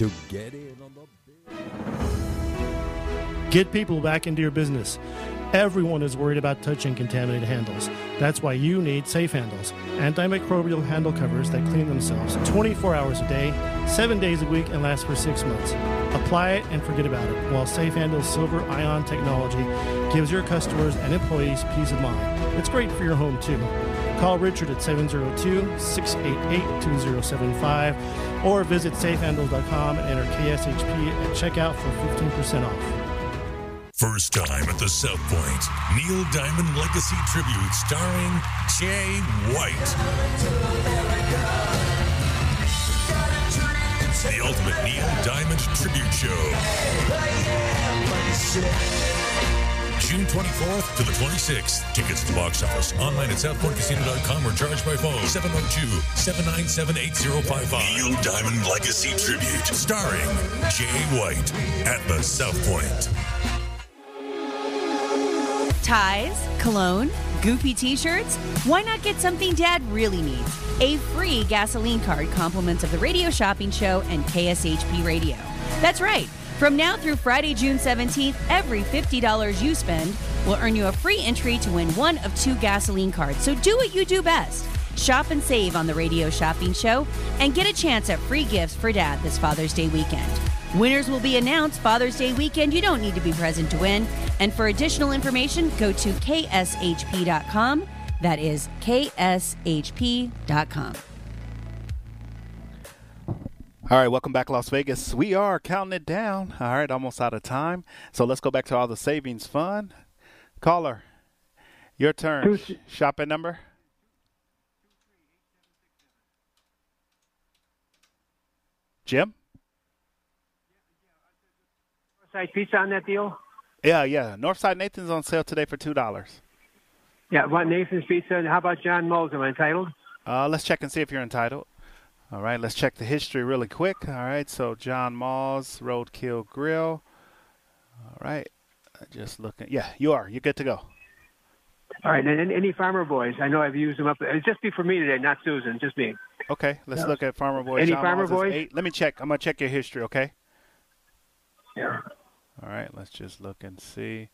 To get in on the Get people back into your business. Everyone is worried about touching contaminated handles. That's why you need safe handles. Antimicrobial handle covers that clean themselves 24 hours a day, 7 days a week, and last for 6 months. Apply it and forget about it, while Safe Handle's silver ion technology gives your customers and employees peace of mind. It's great for your home too. Call Richard at 702 688 2075 or visit safehandles.com and enter KSHP at checkout for 15% off. First time at the South Point, Neil Diamond Legacy Tribute starring Jay White. The ultimate Neil Diamond tribute show. June 24th to the 26th. Tickets at the box office, online at southpointcasino.com or charged by phone 702-797-8055. Neil Diamond Legacy Tribute, starring Jay White at the South Point. Ties, cologne, goofy t shirts? Why not get something dad really needs? A free gasoline card compliments of the radio shopping show and KSHP radio. That's right. From now through Friday, June 17th, every $50 you spend will earn you a free entry to win one of two gasoline cards. So do what you do best. Shop and save on the radio shopping show and get a chance at free gifts for dad this Father's Day weekend. Winners will be announced Father's Day weekend. You don't need to be present to win. And for additional information, go to kshp.com. That is kshp.com. All right, welcome back, Las Vegas. We are counting it down. All right, almost out of time. So let's go back to all the savings fun. Caller, your turn. Two- Shopping number? Jim? Side pizza on that deal? Yeah, yeah. Northside Nathan's on sale today for two dollars. Yeah, what Nathan's Pizza? And how about John Mull's? Am I entitled? Uh, let's check and see if you're entitled. All right, let's check the history really quick. All right, so John Mull's Roadkill Grill. All right, just looking. Yeah, you are. You're good to go. All right, and any- Farmer Boys? I know I've used them up. It's just be for me today, not Susan, just me. Okay, let's look at Farmer Boys. Any John Farmer Boys? Eight. Let me check. I'm gonna check your history. Okay. Yeah. All right, let's just look and see.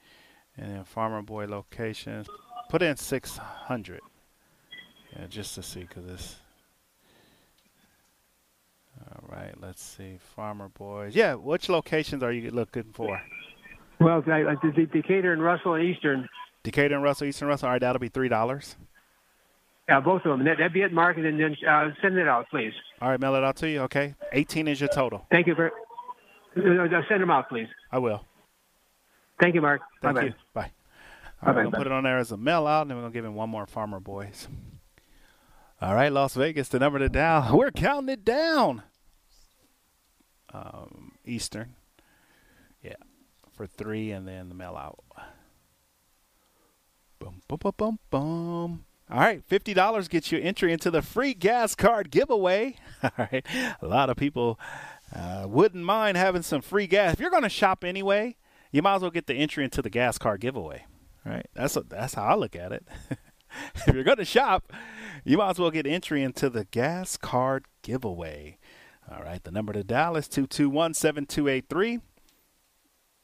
And then Farmer Boy locations. Put in 600. Yeah, just to see, because it's. All right, let's see. Farmer Boys. Yeah, which locations are you looking for? Well, I, I, the Decatur and Russell and Eastern, Decatur and Russell, Eastern Russell. All right, that'll be $3. yeah, both of them. That, that'd be at market, and then uh, send it out, please. All right, mail it out to you. Okay. 18 is your total. Thank you. Uh, send them out, please. I will. Thank you, Mark. Thank Bye-bye. you. Bye. All right, we're gonna put it on there as a mail out, and then we're gonna give him one more Farmer Boys. All right, Las Vegas, the number to dial. We're counting it down. Um, Eastern, yeah, for three, and then the mail out. Boom, boom, boom, boom, boom. All right, fifty dollars gets you entry into the free gas card giveaway. All right, a lot of people uh, wouldn't mind having some free gas. If you're going to shop anyway, you might as well get the entry into the gas card giveaway. Right? That's a, that's how I look at it. if you're going to shop, you might as well get entry into the gas card giveaway. All right, the number to dial is 221 7283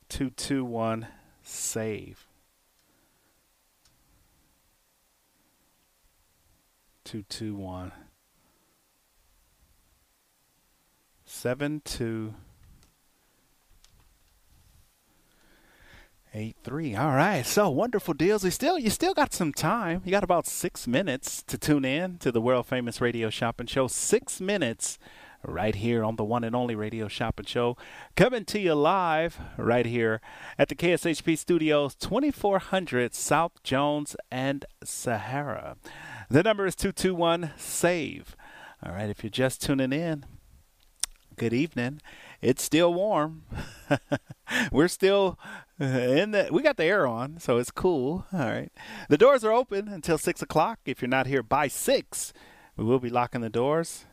221 SAVE. 221 72 Eight three. All right. So wonderful deals. You still you still got some time. You got about six minutes to tune in to the world famous radio shopping show. Six minutes right here on the one and only radio shopping show. Coming to you live right here at the KSHP studios, twenty four hundred South Jones and Sahara. The number is two two one save. All right, if you're just tuning in, good evening. It's still warm. We're still uh, in the. We got the air on, so it's cool. All right. The doors are open until six o'clock. If you're not here by six, we will be locking the doors.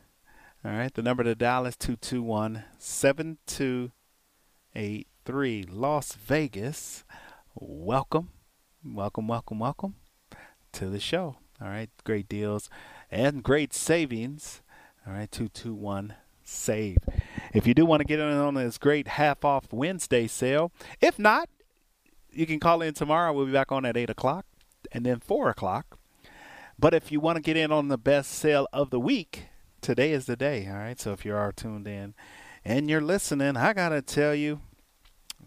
All right. The number to dial is 221 7283. Las Vegas. Welcome. Welcome, welcome, welcome to the show. All right. Great deals and great savings. All right. 221 save. If you do want to get in on this great half off Wednesday sale, if not, you can call in tomorrow. We'll be back on at 8 o'clock and then 4 o'clock. But if you want to get in on the best sale of the week, today is the day. All right. So if you are tuned in and you're listening, I got to tell you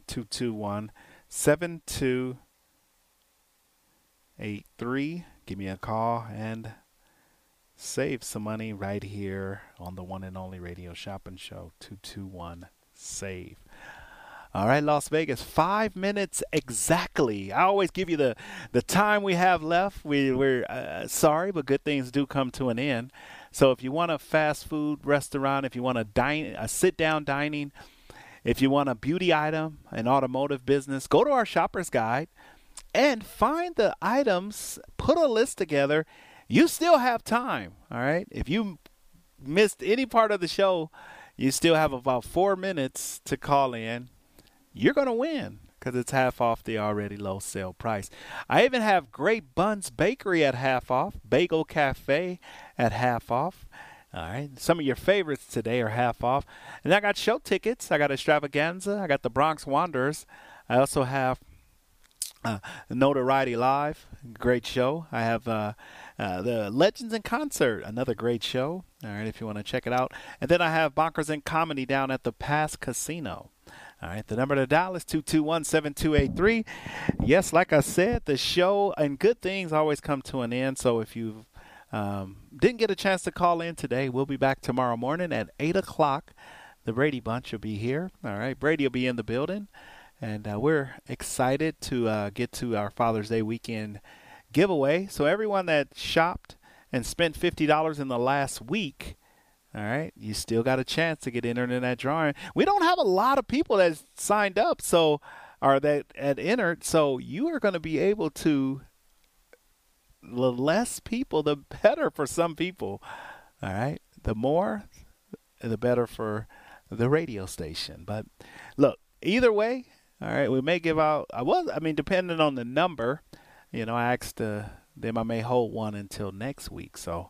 221 7283. Give me a call and save some money right here on the one and only radio shopping show 221 save all right las vegas five minutes exactly i always give you the the time we have left we, we're uh, sorry but good things do come to an end so if you want a fast food restaurant if you want a dine a sit down dining if you want a beauty item an automotive business go to our shoppers guide and find the items, put a list together. You still have time, all right? If you missed any part of the show, you still have about four minutes to call in. You're going to win because it's half off the already low sale price. I even have Great Buns Bakery at half off, Bagel Cafe at half off. All right, some of your favorites today are half off. And I got show tickets. I got Extravaganza. I got the Bronx Wanderers. I also have uh, Notoriety Live, great show. I have uh, uh, the Legends in Concert, another great show. All right, if you want to check it out. And then I have Bonkers in Comedy down at the Pass Casino. All right, the number to dial is 221 7283. Yes, like I said, the show and good things always come to an end. So if you um, didn't get a chance to call in today, we'll be back tomorrow morning at 8 o'clock. The Brady Bunch will be here. All right, Brady will be in the building. And uh, we're excited to uh, get to our Father's Day weekend giveaway. So, everyone that shopped and spent $50 in the last week, all right, you still got a chance to get entered in that drawing. We don't have a lot of people that signed up, so or that had entered, so you are going to be able to. The less people, the better for some people. All right, the more, the better for the radio station. But look, either way, all right, we may give out. I was, I mean, depending on the number, you know, I asked uh, them I may hold one until next week. So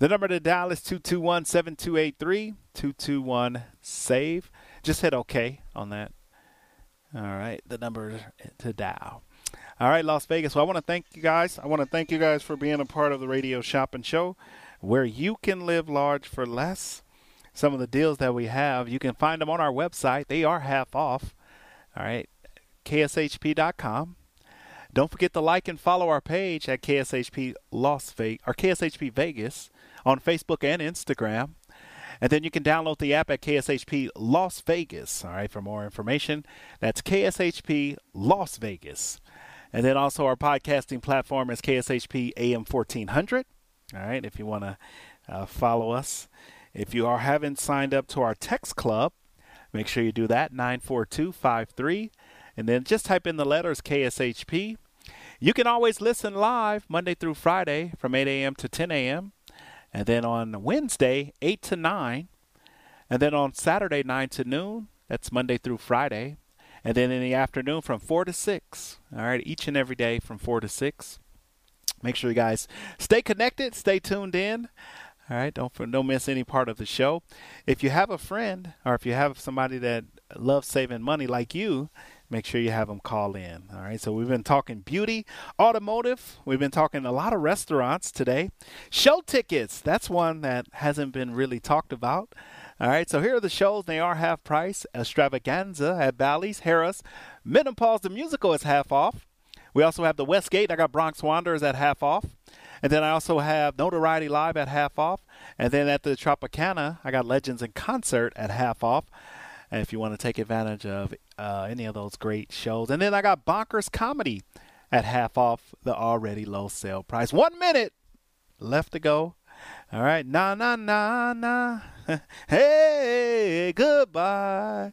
the number to dial is 221 7283 221 SAVE. Just hit OK on that. All right, the number to dial. All right, Las Vegas. Well, I want to thank you guys. I want to thank you guys for being a part of the radio shopping show where you can live large for less. Some of the deals that we have, you can find them on our website. They are half off. All right, kshp.com. Don't forget to like and follow our page at KSHP Las Vegas or KSHP Vegas on Facebook and Instagram. And then you can download the app at KSHP Las Vegas. All right, for more information, that's KSHP Las Vegas. And then also our podcasting platform is KSHP AM 1400. All right, if you want to uh, follow us. If you are haven't signed up to our text club, Make sure you do that, 94253. And then just type in the letters KSHP. You can always listen live Monday through Friday from 8 a.m. to 10 a.m. And then on Wednesday, 8 to 9. And then on Saturday, 9 to noon. That's Monday through Friday. And then in the afternoon from 4 to 6. All right, each and every day from 4 to 6. Make sure you guys stay connected, stay tuned in. All right, don't don't miss any part of the show. If you have a friend or if you have somebody that loves saving money like you, make sure you have them call in. All right, so we've been talking beauty, automotive. We've been talking a lot of restaurants today. Show tickets, that's one that hasn't been really talked about. All right, so here are the shows. They are half price. Extravaganza at Bally's, Harrah's. Menopause the musical is half off. We also have the Westgate. I got Bronx Wanderers at half off. And then I also have Notoriety Live at half off. And then at the Tropicana, I got Legends in Concert at half off. If you want to take advantage of uh, any of those great shows. And then I got Bonkers Comedy at half off the already low sale price. One minute left to go. All right. Na, na, na, na. hey, goodbye.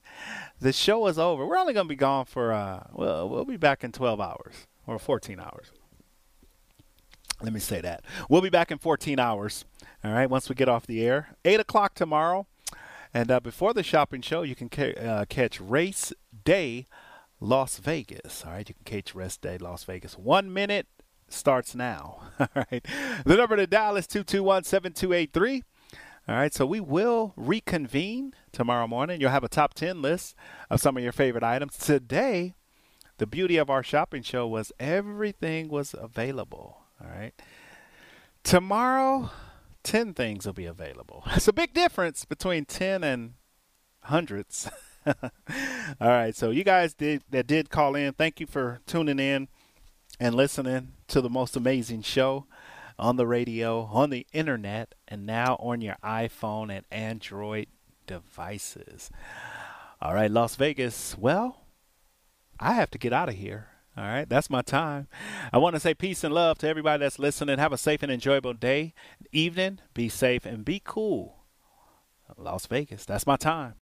The show is over. We're only to be gone for, uh, well, we'll be back in 12 hours or 14 hours. Let me say that. We'll be back in 14 hours. All right, once we get off the air. 8 o'clock tomorrow. And uh, before the shopping show, you can ca- uh, catch Race Day Las Vegas. All right, you can catch Race Day Las Vegas. One minute starts now. All right. The number to dial is 221 7283. All right, so we will reconvene tomorrow morning. You'll have a top 10 list of some of your favorite items. Today, the beauty of our shopping show was everything was available. All right. Tomorrow, 10 things will be available. It's a big difference between 10 and hundreds. All right. So, you guys did, that did call in, thank you for tuning in and listening to the most amazing show on the radio, on the internet, and now on your iPhone and Android devices. All right, Las Vegas. Well, I have to get out of here. All right, that's my time. I want to say peace and love to everybody that's listening. Have a safe and enjoyable day, evening. Be safe and be cool. Las Vegas, that's my time.